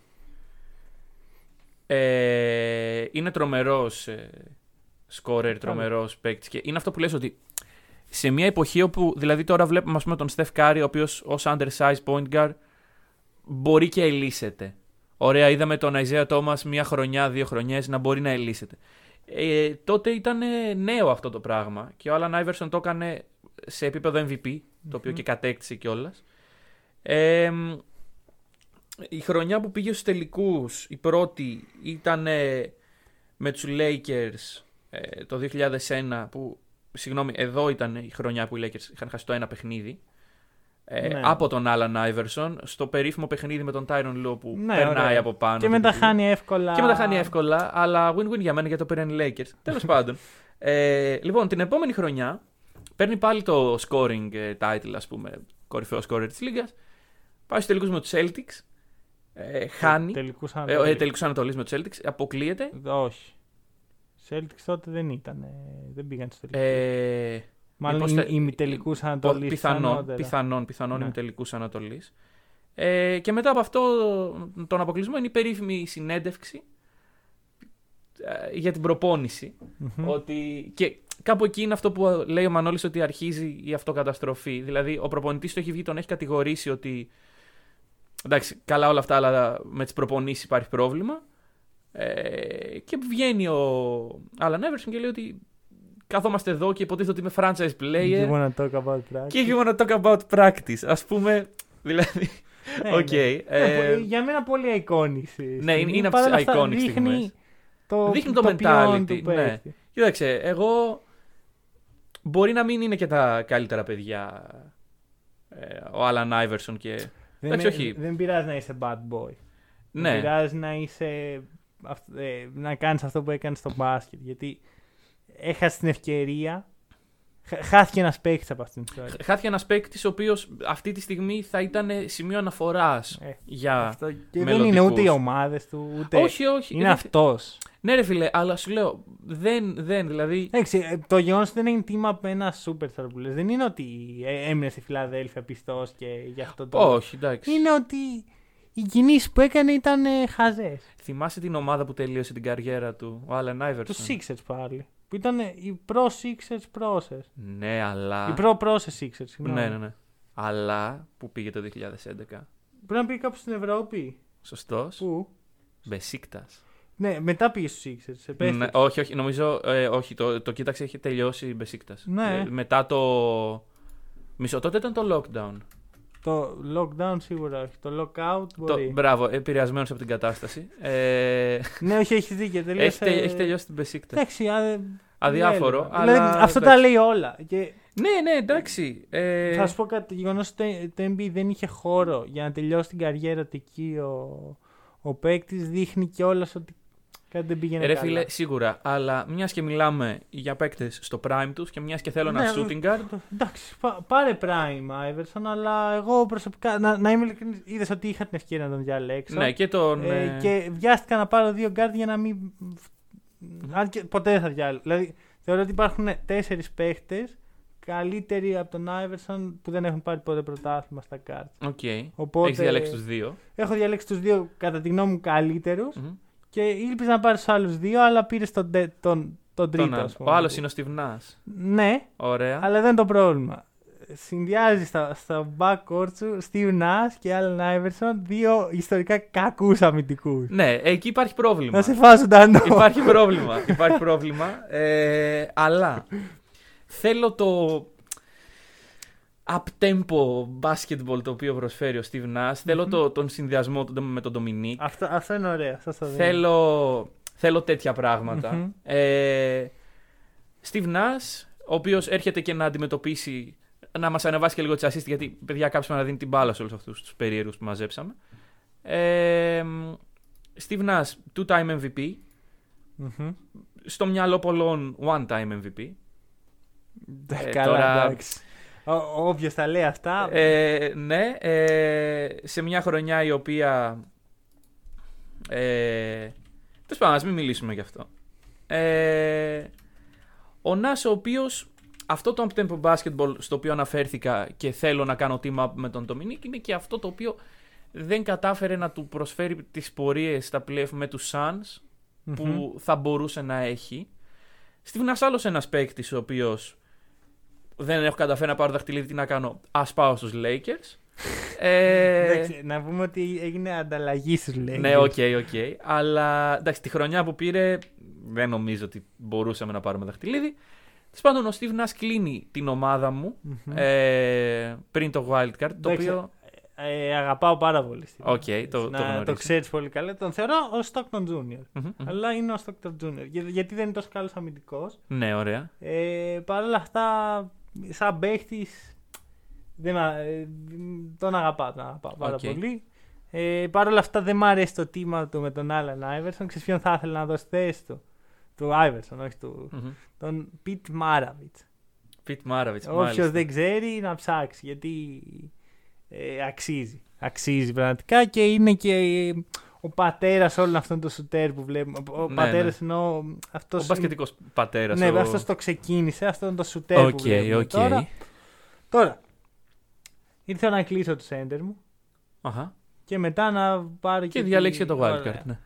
ε, είναι τρομερός ε, σκόρερ, τρομερός παίκτης και είναι αυτό που λες ότι σε μια εποχή όπου, δηλαδή τώρα βλέπουμε ας πούμε τον Στεφ Κάρι, ο οποίος ως undersized point guard μπορεί και ελίσσεται. Ωραία, είδαμε τον Isaiah Thomas μια χρονιά, δύο χρονιές να μπορεί να ελίσσεται. Ε, τότε ήταν ε, νέο αυτό το πράγμα και ο Alan Iverson το έκανε σε επίπεδο MVP, το οποίο και κατέκτησε κιόλας. Ε, η χρονιά που πήγε στους τελικούς, η πρώτη ήταν ε, με τους Lakers ε, το 2001 που, συγγνώμη, εδώ ήταν η χρονιά που οι Lakers είχαν χάσει το ένα παιχνίδι ε, Ναι. από τον Alan Iverson στο περίφημο παιχνίδι με τον Tyron Lue που Ναι, περνάει ωραία. από πάνω. Και μετά του. χάνει εύκολα. Και μετά χάνει εύκολα, αλλά win-win για μένα γιατί το πήραν οι Lakers. Τέλος πάντων. Ε, λοιπόν, την επόμενη χρονιά παίρνει πάλι το scoring ε, title, ας πούμε, κορυφαίο scorer της Λίγκας. Πάει στους τελικούς με τους Celtics. Ε, χάνει. Τελικούς Ε, Ανατολής. ε, τελικούς Ανατολή με του Celtics. Αποκλείεται. Όχι. Celtics τότε δεν ήταν. ε, δεν πήγαν στους τελικούς. Ε, Μάλλον μήπως οι, τε- οι ημιτελικούς πο- Ανατολής. πιθανόν, ανώτερα. πιθανόν, πιθανόν Ναι. είμαι τελικού Ανατολή. Ε, και μετά από αυτό τον αποκλεισμό είναι η περίφημη συνέντευξη ε, για την προπόνηση. Μμμ. Ότι και κάπου εκεί είναι αυτό που λέει ο Μανώλης ότι αρχίζει η αυτοκαταστροφή. Δηλαδή, ο προπονητής του έχει βγει, τον έχει κατηγορήσει ότι. Εντάξει, καλά όλα αυτά, αλλά με τις προπονήσεις υπάρχει πρόβλημα. Ε, και βγαίνει ο Alan Iverson και λέει ότι καθόμαστε εδώ και υποτίθεται ότι είμαι franchise You player wanna talk about practice. και you wanna talk about practice. Ας πούμε, δηλαδή, Ναι, οκ. ναι. ε, Ναι, για μένα πολύ iconic. στιγμή. Ναι, είναι- είναι από Παρ' όλα τις αυτά iconic δείχνει στιγμές. Το, Δείχνει το ποιόν mentality, του ναι. παίχτη. Κοίταξε, εγώ μπορεί να μην είναι και τα καλύτερα παιδιά ε, ο Άλαν Άιβερσον και. Δεν, Εντάξει, είναι- όχι. δεν πειράζει να είσαι bad boy. Ναι. Δεν πειράζει να είσαι. αυ- ε, να κάνεις αυτό που έκανες στο μπάσκετ. Γιατί έχασες την ευκαιρία. Χα- Χάθηκε ένας παίκτης από αυτήν την ιστορία. Χάθηκε ένας παίκτης ο οποίος αυτή τη στιγμή θα ήταν σημείο αναφοράς Ε, για. Αυτό και δεν μελλοντικούς. είναι ούτε οι ομάδες του, ούτε. Όχι, όχι. Είναι δεν- αυτός. Ναι, ρε φίλε, αλλά σου λέω. Δεν, δεν, δηλαδή. Εντάξει, ε, το γεγονός ότι δεν είναι τίμα από ένα superstar που λες, δεν είναι ότι ε, έμεινε στη Φιλαδέλφια πιστός και γι' αυτό το. Όχι, εντάξει. Είναι ότι οι κινήσεις που έκανε ήταν ε, χαζές. Θυμάσαι την ομάδα που τελείωσε την καριέρα του, ο Άλεν Του Άιβερσον. Sixers πάλι. Που ήταν ε, οι προ Sixers process. Ναι, αλλά. Οι προ process Sixers. συγγνώμη. Ναι, ναι, ναι. Αλλά που πήγε το 2011. Πρέπει να πήγε κάπου στην Ευρώπη. Σωστός. Πού; Μπεσίκτα. Ναι, μετά πήγε στους Sixers. επέστρεψε. Ναι, όχι, όχι, νομίζω. Ε, όχι, το, το κοίταξε, έχει τελειώσει η Μπεσίκτα. Ναι. μετά το. Μισό, τότε ήταν το lockdown. Το lockdown σίγουρα όχι. Το lockout Το, μπορεί. μπράβο, επηρεασμένος από την κατάσταση. Ε, ναι, όχι, έχει δίκιο. έχει, Τελείωσε... τε- έχει τελειώσει την Μπεσίκτα. Εντάξει, α, Αδιάφορο. δεν Αλλά, έλεγα. Δηλαδή, αυτό τα εντάξει. λέει όλα. Και Ναι, ναι, εντάξει. Ε, Θα σου πω κάτι. Το γεγονός ότι το NBA δεν είχε χώρο για να τελειώσει την καριέρα του εκεί ο, ο παίκτης δείχνει κιόλας ότι κάτι δεν πήγαινε Ρε καλά. φίλε, σίγουρα. Αλλά μιας και μιλάμε για παίκτες στο prime τους και μιας και θέλω ένα Ναι, shooting guard. Εντάξει, πα- πάρε prime Iverson, αλλά εγώ προσωπικά. Να, να είμαι ειλικρινής, είδες ότι είχα την ευκαιρία να τον διαλέξω. Ναι, και τον. Ε, ε, και βιάστηκα να πάρω δύο guard για να μην. Αν και ποτέ δεν θα διάλεγα. Δηλαδή, θεωρώ ότι υπάρχουν τέσσερις παίχτες καλύτεροι από τον Iverson που δεν έχουν πάρει ποτέ πρωτάθλημα στα guard. Οκ. Οπότε- Έχεις διαλέξει τους δύο. Έχω διαλέξει τους δύο κατά τη γνώμη μου καλύτερους Μμμ. Και ήλπιζα να πάρεις τους άλλους δύο, αλλά πήρες τον, τε- τον, τον τρίτο. Τον ας άλλο. πούμε. Ο άλλος είναι ο Steve Nash. Ναι, Ωραία. αλλά δεν είναι το πρόβλημα. Συνδυάζει στα, στα backcourt σου Steve Nash και Allen Iverson, δύο ιστορικά κακούς αμυντικούς. Ναι, εκεί υπάρχει πρόβλημα. Να σε φάσουν τα νόμια. υπάρχει πρόβλημα. Υπάρχει πρόβλημα. Ε, αλλά θέλω το up-tempo basketball το οποίο προσφέρει ο Steve Nash. Θέλω το, τον συνδυασμό του με τον Dominique. Αυτό, αυτό είναι ωραίο. Αυτό στο δίνω. Θέλω, θέλω τέτοια πράγματα. Μμμ. Ε, Steve Nash, ο οποίος έρχεται και να αντιμετωπίσει, να μας ανεβάσει και λίγο τις assist, γιατί παιδιά κάψαμε να δίνει την μπάλα σε όλους αυτούς τους περίεργους που μαζέψαμε. Ε, Steve Nash, two-time MVP. Μμμ. Στο μυαλό πολλών, one-time MVP. Ε, Καλά, τώρα- εντάξει. Όποιο τα λέει αυτά. Ε, ναι, ε, σε μια χρονιά η οποία. Ε, Τέλος πάντων, ας μην μιλήσουμε γι' αυτό. Ε, ο Νάς ο οποίος αυτό το up-tempo basketball στο οποίο αναφέρθηκα και θέλω να κάνω team up με τον Dominic είναι και αυτό το οποίο δεν κατάφερε να του προσφέρει τις πορείες στα playoff με τους Suns που θα μπορούσε να έχει. Steve Nash άλλος ένας παίκτης ο οποίος δεν έχω καταφέρει να πάρω δαχτυλίδι τι να κάνω. Ας πάω στους Lakers. ε, Εντάξει, να πούμε ότι έγινε ανταλλαγή στους Lakers. ναι, οκ, οκ. Αλλά εντάξει, τη χρονιά που πήρε δεν νομίζω ότι μπορούσαμε να πάρουμε δαχτυλίδι. Τέλος πάντων, ο Steve Nash κλείνει την ομάδα μου Μμμ. ε, πριν το wildcard. Το Εντάξει, οποίο. Ε, αγαπάω πάρα πολύ. Steve. Οκ, το- το να, γνωρίζω. το ξέρεις πολύ καλά. Τον θεωρώ ως Stockton Junior. Μμμ, μμμ. Αλλά είναι ο Stockton Junior. Για- γιατί δεν είναι τόσο καλός αμυντικός. Ναι, ωραία. Ε, Παρ' όλα αυτά, σαν παίχτης. τον αγαπάω, τον αγαπάω πάρα Οκ. πολύ. Ε, Παρ' όλα αυτά δεν μ' αρέσει το team up του με τον Άλαν Άιβερσον. Ξέρεις ποιον θα ήθελα να δώσει θέση του; Του Άιβερσον, όχι του. Μμμ. Τον Πιτ Μάραβιτς. Πιτ Μάραβιτς. Όποιος δεν ξέρει να ψάξει γιατί ε, αξίζει. Αξίζει πραγματικά και είναι και ε, ο πατέρας όλων αυτών των σουτέρ που βλέπουμε. Ο Ναι, πατέρας ναι. εννοώ. Αυτός, Ο μπασκετικός πατέρας. Ναι, ο... αυτός το ξεκίνησε. Αυτό είναι το σουτέρ που Οκ, βλέπουμε οκ. τώρα. Τώρα, ήρθε να κλείσω το center μου Αχα. και μετά να πάρω και. Και τη- διαλέξεις και το Ωραία. wildcard. Ναι.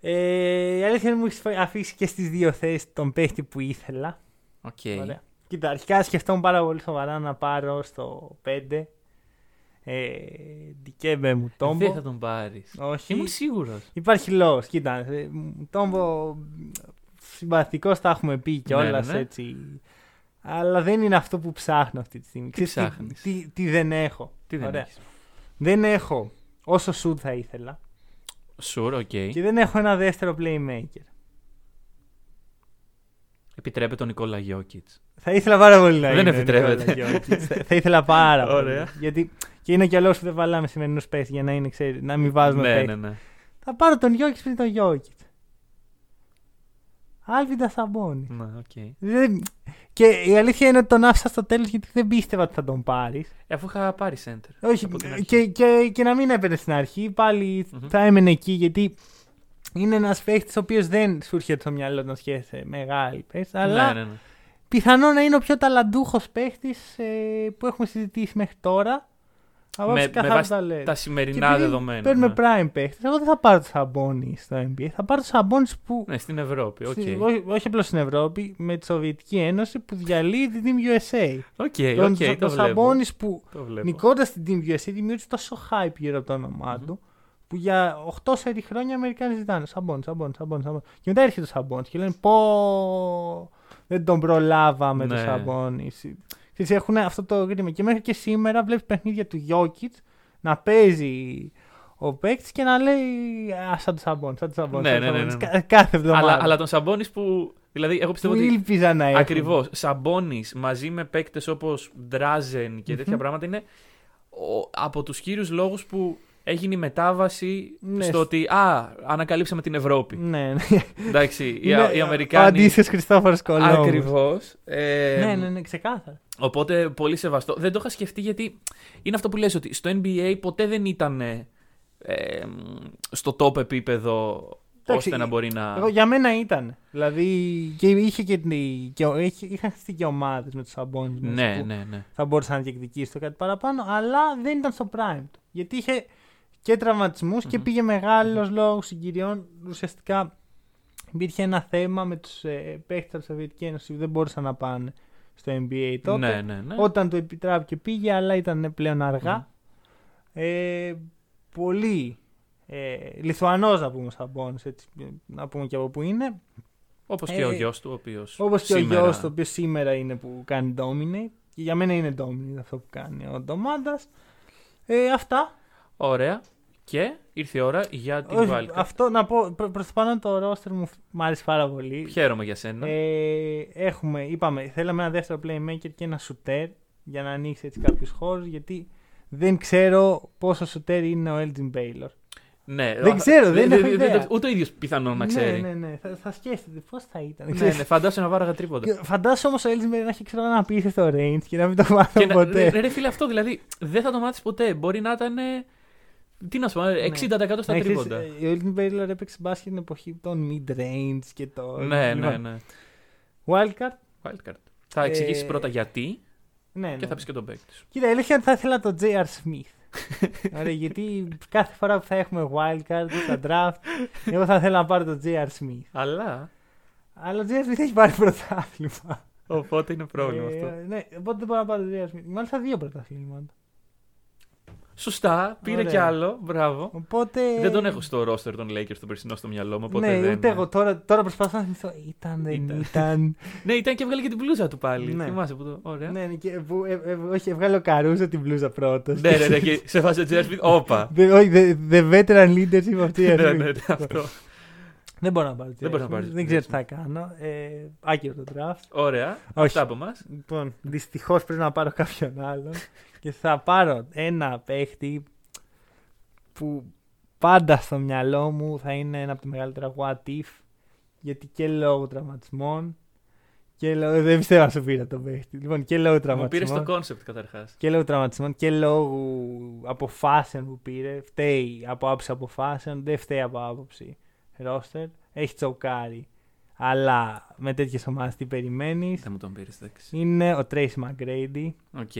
Ε, η αλήθεια είναι μου έχει αφήσει και στις δύο θέσεις τον παίχτη που ήθελα. Οκ. Ωραία. Κοίτα, αρχικά σκεφτόμουν πάρα πολύ σοβαρά να πάρω στο 5. Ε, Ντικέμπε Μουτόμπο. Δεν θα τον πάρεις. Όχι. Ήμουν σίγουρος. Υπάρχει λόγος. Κοίτα, ε, Μουτόμπο συμπαθητικός τα έχουμε πει κιόλα ναι, ναι. έτσι. Αλλά δεν είναι αυτό που ψάχνω αυτή τη στιγμή. Τι Ξέρεις ψάχνεις; Τι, τι δεν έχω. Τι δεν Ωραία. έχεις; Δεν έχω όσο σουτ θα ήθελα. Sure, οκ. Και δεν έχω ένα δεύτερο playmaker. Επιτρέπεται τον Νικόλα Γιόκιτς. Θα ήθελα πάρα πολύ να Δεν είναι ο επιτρέπεται. Νικόλας Γιόκιτς. θα, θα ήθελα πάρα πολύ. Ωραία. Γιατί Και είναι και ο λόγο που δεν βάλάμε σημερινούς παίχτε για να, είναι, ξέρει, να μην βάζουμε ναι, παίχτε. ναι, ναι. Θα πάρω τον Γιόκιτς πριν τον Γιόκιτς. Άρβιντας Σαμπόνις. Ναι, οκ. Δεν- Και η αλήθεια είναι ότι τον άφησα στο τέλος γιατί δεν πίστευα ότι θα τον πάρεις. Ε, Αφού είχα πάρει center. Όχι, από την αρχή. και, και, και να μην έπαιρνε στην αρχή, πάλι Μμμ. θα έμενε εκεί γιατί είναι ένας παίχτη ο οποίος δεν σου έρχεται στο μυαλό να σχέσε μεγάλη παίχτη, αλλά Ναι, ναι, ναι. πιθανό να είναι ο πιο ταλαντούχος παίχτη ε, που έχουμε συζητήσει μέχρι τώρα. Από Με, άψη με καθαρού βάση ταλέντου. τα Και σημερινά επειδή δεδομένα. Παίρνουμε ναι. prime παίχτε. Εγώ δεν θα πάρω το Σαμπόνι στο NBA. Θα πάρω το Σαμπόνι που. Ναι, στην Ευρώπη. Οκ. στη- όχι, όχι απλώς στην Ευρώπη, με τη Σοβιετική Ένωση που διαλύει την Team USA. Οκ, τον οκ, το το βλέπω. Σαμπόνις που Το βλέπω. νικώντας την Team USA δημιούργησε τόσο hype γύρω από το όνομά του που για 8 σερί χρόνια οι Αμερικάνοι ζητάνε Σαμπόνι, Σαμπόνι, Σαμπόνι, Σαμπόνι. Και μετά έρχεται το Σαμπόνι και λένε Πω δεν τον προλάβαμε το Ναι. Σαμπόνι. Ξέρεις, έχουν αυτό το κρίμα. Και μέχρι και σήμερα βλέπεις παιχνίδια του Γιόκιτς να παίζει ο παίκτης και να λέει Α, σαν το Σαμπόνι, σαν το Σαμπόνι. Ναι, σαν το ναι, ναι, Σαμπόνι». ναι. Κα- Κάθε εβδομάδα. Αλλά, αλλά τον Σαμπόνι που. Δηλαδή, εγώ πιστεύω που ότι. ήλπιζα να έχουν. Ακριβώς. Σαμπόνι μαζί με παίκτες όπως Ντράζεν και τέτοια Μμμ. πράγματα είναι ο- από τους κύριους λόγους που έγινε η μετάβαση Ναι. στο ότι Α, ανακαλύψαμε την Ευρώπη. Ναι, ναι. Εντάξει, οι, Είναι οι Ο Αμερικάνοι. αντίστοιχος Χριστόφορος Κολόμβος. Ακριβώς. Ε, Ναι, ναι, ναι, ξεκάθαρα. Οπότε πολύ σεβαστό. Δεν το είχα σκεφτεί γιατί είναι αυτό που λες ότι στο NBA ποτέ δεν ήταν ε, ε, στο top επίπεδο Εντάξει, ώστε να μπορεί να. Εγώ, για μένα ήταν. Δηλαδή και είχε και, την- και ο- είχε- είχαν χτιστεί και ομάδες με τους Σαμπόνι. Ναι, ναι, ναι. Θα μπορούσαν να διεκδικήσει το κάτι παραπάνω, αλλά δεν ήταν στο prime του. Γιατί είχε και τραυματισμούς και πήγε μεγάλος λόγος συγκυριών. Ουσιαστικά υπήρχε ένα θέμα με τους ε, παίχτες από τη Σοβιετική Ένωση που δεν μπορούσαν να πάνε στο NBA τότε. Ναι, ναι, ναι. Όταν το επιτράπηκε πήγε, αλλά ήταν πλέον αργά. Ε, πολύ ε, Λιθουανός να πούμε Σαμπόνις, έτσι, να πούμε και από που είναι. Όπως και ο ε, γιος του, ο οποίος. Όπως και ο γιος του, ο οποίος σήμερα είναι που κάνει dominate. Και για μένα είναι dominate αυτό που κάνει ο Ντομάντας. Ε, αυτά. Ωραία. Και ήρθε η ώρα για την Όχι, Wildcard. αυτό να πω, προ, προς το πάνω το roster μου μ' άρεσε πάρα πολύ. Χαίρομαι για σένα. Ε, έχουμε, είπαμε, θέλαμε ένα δεύτερο playmaker και ένα shooter για να ανοίξει έτσι κάποιους χώρους γιατί δεν ξέρω πόσο shooter είναι ο Elgin Baylor. ναι, δεν α, ξέρω, δεν έχω ιδέα. το- Ούτε ο ίδιος πιθανόν να ξέρει. Ναι, ναι, ναι. Θα, θα σκέφτεται πώς θα ήταν. Ναι, ξέρεις. ναι, φαντάσου να βάραγα τρίποντα. Και Φαντάσου όμως ο Elgin Baylor να έχει ξέρω, ένα απίστευτο range και να μην το μάθω Και να- ποτέ. ρε, ρε φίλε, αυτό δηλαδή δεν θα το μάθεις ποτέ. Μπορεί να ήταν. Ε, Τι να σου πω, 60% στα Ναι, ξέρεις, τρίποντα. ε, Ο Elgin Baylor έπαιξε μπάσκετ την εποχή των mid-range και το. Ναι, ναι, Λοιπόν, ναι. Wildcard. Wildcard. Θα εξηγήσεις Ε, πρώτα γιατί Ναι, ναι. και θα πεις και τον παίκτη σου. Κοίτα, η αλήθεια είναι ότι θα ήθελα τον J.R. Smith. Ωραία, γιατί κάθε φορά που θα έχουμε wildcard στα draft, εγώ θα ήθελα να πάρω τον J.R. Smith. Αλλά. Αλλά ο J.R. Smith έχει πάρει πρωτάθλημα. Οπότε είναι πρόβλημα Ε, αυτό. Ναι, οπότε δεν μπορώ να πάρω τον J.R. Smith. Μάλιστα δύο πρωταθλήματα. Σωστά, πήρε Ωραία. κι άλλο. Μπράβο. Οπότε. Δεν τον έχω στο roster των Lakers τον περσινό στο μυαλό μου. Οπότε Ναι, δεν... ούτε εγώ. Τώρα, τώρα προσπαθώ να θυμηθώ. Ήταν, δεν Ήταν. ήταν. Ναι, ήταν και έβγαλε και την μπλούζα του πάλι. Ναι. Θυμάσαι που το. Ωραία. ναι, ναι, και, που, ε, ε, όχι, έβγαλε ο Καρούζο την μπλούζα πρώτος. ναι, ναι, ναι, και σε βάζει ο Τζέρσμιτ. Όπα. όχι, the, the veteran leadership of ναι, TR. ναι, ναι, αυτό. Δεν μπορώ να πάρω Δεν μπορείς να πάρεις Δεν J.R. ξέρω τι θα κάνω. Ε, άκυρο το draft. Ωραία. Όχι. Αυτά από εμάς. Λοιπόν, δυστυχώς πρέπει να πάρω κάποιον άλλον. Και θα πάρω ένα παίχτη που πάντα στο μυαλό μου θα είναι ένα από τα μεγαλύτερα what if. Γιατί και λόγω τραυματισμών. Και λόγω, δεν πιστεύω να σου πήρα τον παίχτη. Λοιπόν, και λόγω Μου πήρες τραυματισμών. το concept καταρχάς. Και λόγω τραυματισμών και λόγω αποφάσεων που πήρε. Φταίει από άποψη αποφάσεων, δεν φταίει από άποψη roster. Έχει τσοκάρει. Αλλά με τέτοιες ομάδες τι περιμένεις; Δεν μου τον πήρες, εντάξει. Είναι ο Tracy McGrady. Οκ.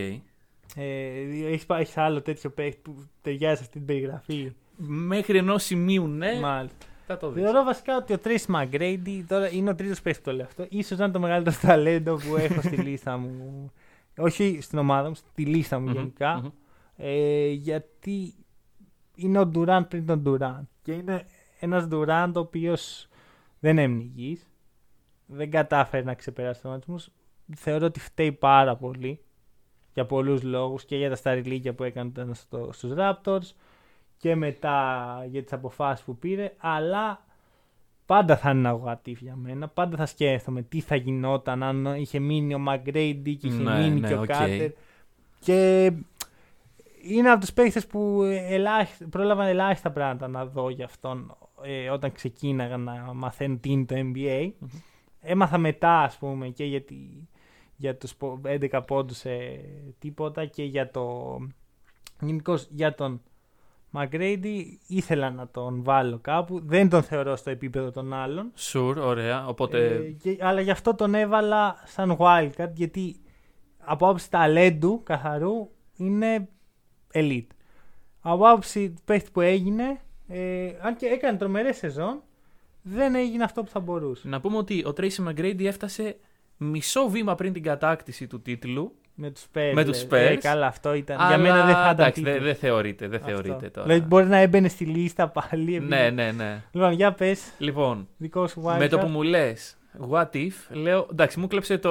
Ε, έχεις, πά- έχεις άλλο τέτοιο παίχτη που ταιριάζει σε αυτή την περιγραφή; Μέχρι ενός σημείου ναι, Μάλιστα. θα το δεις. Θεωρώ βασικά ότι ο Tracy McGrady τώρα είναι ο τρίτος παίχτης που το λέω αυτό. σω να είναι το μεγαλύτερο ταλέντο που έχω στη λίστα μου. Όχι στην ομάδα μου, στη λίστα μου Μμμ, γενικά. μμμ. Ε, γιατί είναι ο Durant πριν τον Durant. Και είναι ένας Durant ο οποίος δεν έμεινε υγιής. Δεν κατάφερε να ξεπεράσει τους τραυματισμού. Θεωρώ ότι φταίει πάρα πολύ για πολλούς λόγους και για τα σταριλίκια που έκανε όταν ήταν στο, στους Raptors και μετά για τις αποφάσεις που πήρε αλλά πάντα θα είναι ένα what if για μένα πάντα θα σκέφτομαι τι θα γινόταν αν είχε μείνει ο McGrady και είχε Ναι, μείνει ναι, και ο οκ. Carter και είναι από τους παίχτε που ελάχιστα, πρόλαβαν ελάχιστα πράγματα να δω για αυτόν ε, όταν ξεκίναγα να μαθαίνω τι είναι το NBA. Έμαθα μετά, ας πούμε, και για, τη, για τους 11 πόντους σε τίποτα και για το. Γενικώς για τον Μαγκρέιντι ήθελα να τον βάλω κάπου. Δεν τον θεωρώ στο επίπεδο των άλλων. Sure, ωραία. Οπότε. Ε, και- αλλά γι' αυτό τον έβαλα σαν wildcard γιατί από άποψη ταλέντου καθαρού είναι elite. Από άποψη παίχτη που έγινε, ε, αν και έκανε τρομερές σεζόν, δεν έγινε αυτό που θα μπορούσε. Να πούμε ότι ο Tracy McGrady έφτασε μισό βήμα πριν την κατάκτηση του τίτλου. Με τους Spurs. Με τους λέει. Ε, Spurs. καλά, αυτό ήταν. αλλά Για μένα δεν θα ήταν. εντάξει, δεν τίτλος. δεν θεωρείται, δεν Αυτό. θεωρείται τώρα. Δηλαδή μπορεί να έμπαινε στη λίστα πάλι. επειδή- Ναι, ναι, ναι. Λοιπόν, για πες, Λοιπόν, δικό σου wildcard. με το που μου λες what if, λέω εντάξει, μου κλέψε το.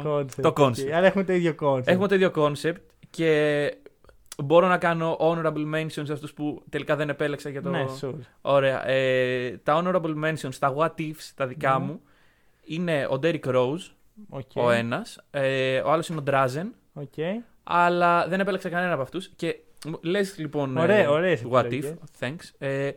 το concept. το concept. ok. Αλλά έχουμε το ίδιο concept. Έχουμε το ίδιο concept και μπορώ να κάνω honorable mentions σε αυτούς που τελικά δεν επέλεξα για το. Ναι, sure. Ωραία. Ε, τα honorable mentions, τα what ifs, τα δικά Ναι. μου, είναι ο Derrick Rose, Οκ. ο ένας, ε, ο άλλος είναι ο Drazen, Οκ. αλλά δεν επέλεξα κανένα από αυτούς και μου- λες λοιπόν Ωραία, ε, ωραίες what if, επιλογές. thanks, ε,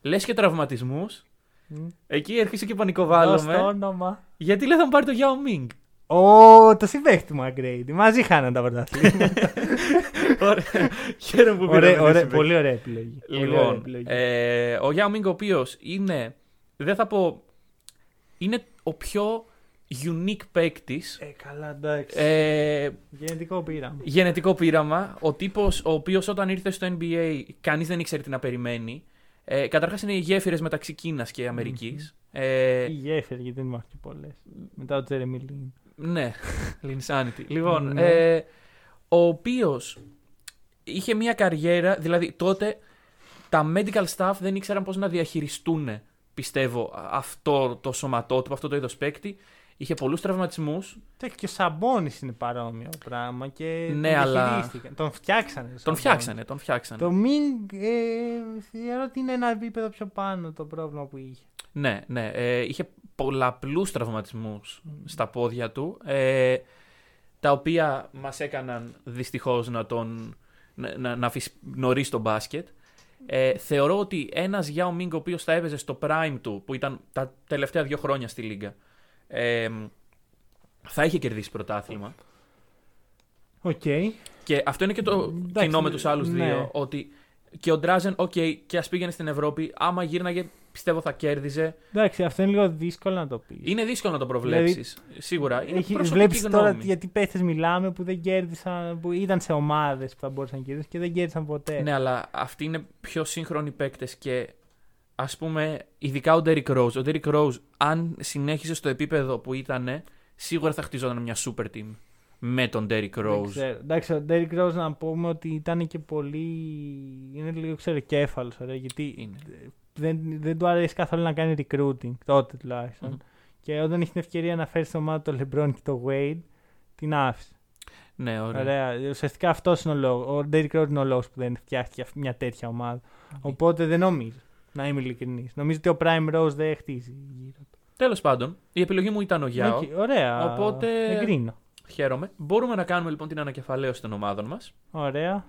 λες και τραυματισμούς, Μμ. εκεί αρχίσω και Δώσ' το πανικοβάλλομαι, όνομα. γιατί λέω θα μου πάρει το Yao Ming. Ω, το συμπέχτη μου, Αγκρέιντι. Μαζί χάναν τα πρωταθλήματα. Ωραία. Χαίρομαι που Ωραία, πήραμε ωραία, τη συμπαίκτη. πολύ ωραία επιλογή. Πολύ ωραία Λοιπόν, επιλογή. ε, ο Yao Ming ο οποίος είναι, δεν θα πω, είναι ο πιο unique παίκτης. Ε, καλά, εντάξει. Ε, Γενετικό πείραμα. γενετικό πείραμα. Ο τύπος ο οποίος όταν ήρθε στο NBA, κανείς δεν ήξερε τι να περιμένει. Ε, Καταρχάς είναι οι γέφυρες μεταξύ Κίνας και αμερικη Ε, Η γέφυρα, γιατί δεν υπάρχουν και πολλές. Μετά ο Τζέρεμι Λίν. ναι, Linsanity. λοιπόν, Ναι. ε, ο οποίος είχε μια καριέρα, δηλαδή τότε τα medical staff δεν ήξεραν πώς να διαχειριστούν, πιστεύω, αυτό το σωματότυπο, αυτό το είδος παίκτη. Είχε πολλούς τραυματισμούς, Και ο Σαμπόνι είναι παρόμοιο πράγμα και Ναι, τον αλλά- διαχειρίστηκαν. Τον φτιάξανε. τον Σαμπόνι. φτιάξανε, τον φτιάξανε. Το Μινγκ ε, θεωρώ ότι είναι ένα επίπεδο πιο πάνω το πρόβλημα που είχε. Ναι, ναι. Ε, είχε πολλαπλούς τραυματισμούς στα πόδια του, ε, τα οποία μας έκαναν δυστυχώς να τον να, να, να αφήσει νωρίς το μπάσκετ. Ε, θεωρώ ότι ένας Γιάο Μίνγκ ο οποίος θα έπαιζε στο prime του, που ήταν τα τελευταία δύο χρόνια στη Λίγκα, ε, θα είχε κερδίσει πρωτάθλημα. Οκ. Και αυτό είναι και το Εντάξει, κοινό με τους άλλους ναι. δύο, ότι και ο Ντράζεν, οκ, και ας πήγαινε στην Ευρώπη, άμα γύρναγε πιστεύω θα κέρδιζε. Εντάξει, αυτό είναι λίγο δύσκολο να το πεις. Είναι δύσκολο να το προβλέψεις. Σίγουρα. Είναι Έχει, προσωπική βλέπεις γνώμη. τώρα γιατί παίχτες μιλάμε που δεν κέρδισαν, που ήταν σε ομάδες που θα μπορούσαν να κερδίσουν και δεν κέρδισαν ποτέ. Ναι, αλλά αυτοί είναι πιο σύγχρονοι παίκτες και ας πούμε, ειδικά ο Derrick Rose. Ο Derrick Rose, αν συνέχισε στο επίπεδο που ήταν, σίγουρα θα χτιζόταν μια super team με τον Derrick Δεν Rose. ξέρω. Εντάξει, ο Derrick Rose να πούμε ότι ήταν και πολύ. είναι λίγο ξεροκέφαλος, γιατί Είναι. δεν, δεν του αρέσει καθόλου να κάνει recruiting, τότε τουλάχιστον. Μμμ. Και όταν είχε την ευκαιρία να φέρει στο ομάδα το LeBron και το Wade, την άφησε. Ναι, ωραία. Ωραία. Ουσιαστικά αυτός είναι ο λόγος. Ο Derrick Rose είναι ο λόγος που δεν φτιάχτηκε αυτή- μια τέτοια ομάδα. Οπότε δεν νομίζω. Να είμαι ειλικρινής. Νομίζω ότι ο Prime Rose δεν χτίζει γύρω του. Τέλος πάντων, η επιλογή μου ήταν ο Γιάο. Οκ, ωραία. Οπότε- Εγκρίνω. Χαίρομαι. Μπορούμε να κάνουμε λοιπόν την ανακεφαλαίωση των ομάδων μα. Ωραία.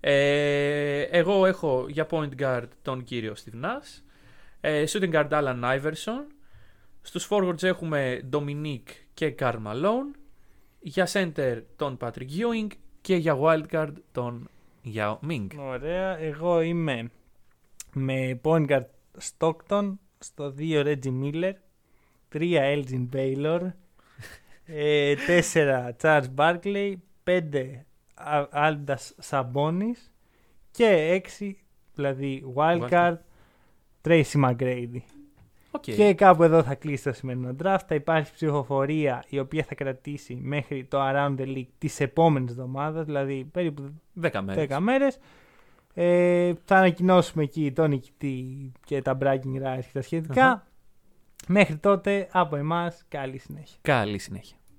Ε, εγώ έχω για point guard τον κύριο Steve Nash. Ε, shooting guard Alan Iverson. Στους forwards έχουμε Dominique και Karl Malone. Για center τον Patrick Ewing. Και για wildcard τον Yao Ming. Ωραία. Εγώ είμαι με point guard Stockton, στο 2 Reggie Miller, 3 Elgin Baylor, 4 Charles Barkley, 5 Arvydas Sabonis και 6 δηλαδή wildcard Tracy McGrady. Οκ. Και κάπου εδώ θα κλείσει το σημερινό draft. Θα υπάρχει ψηφοφορία η οποία θα κρατήσει μέχρι το Around the League τις επόμενες εβδομάδες, δηλαδή περίπου 10 μέρες. 10 μέρες. Ε, θα ανακοινώσουμε εκεί τον νικητή και τα bragging rights και τα σχετικά Αχα. Μέχρι τότε από εμάς καλή συνέχεια. Καλή συνέχεια.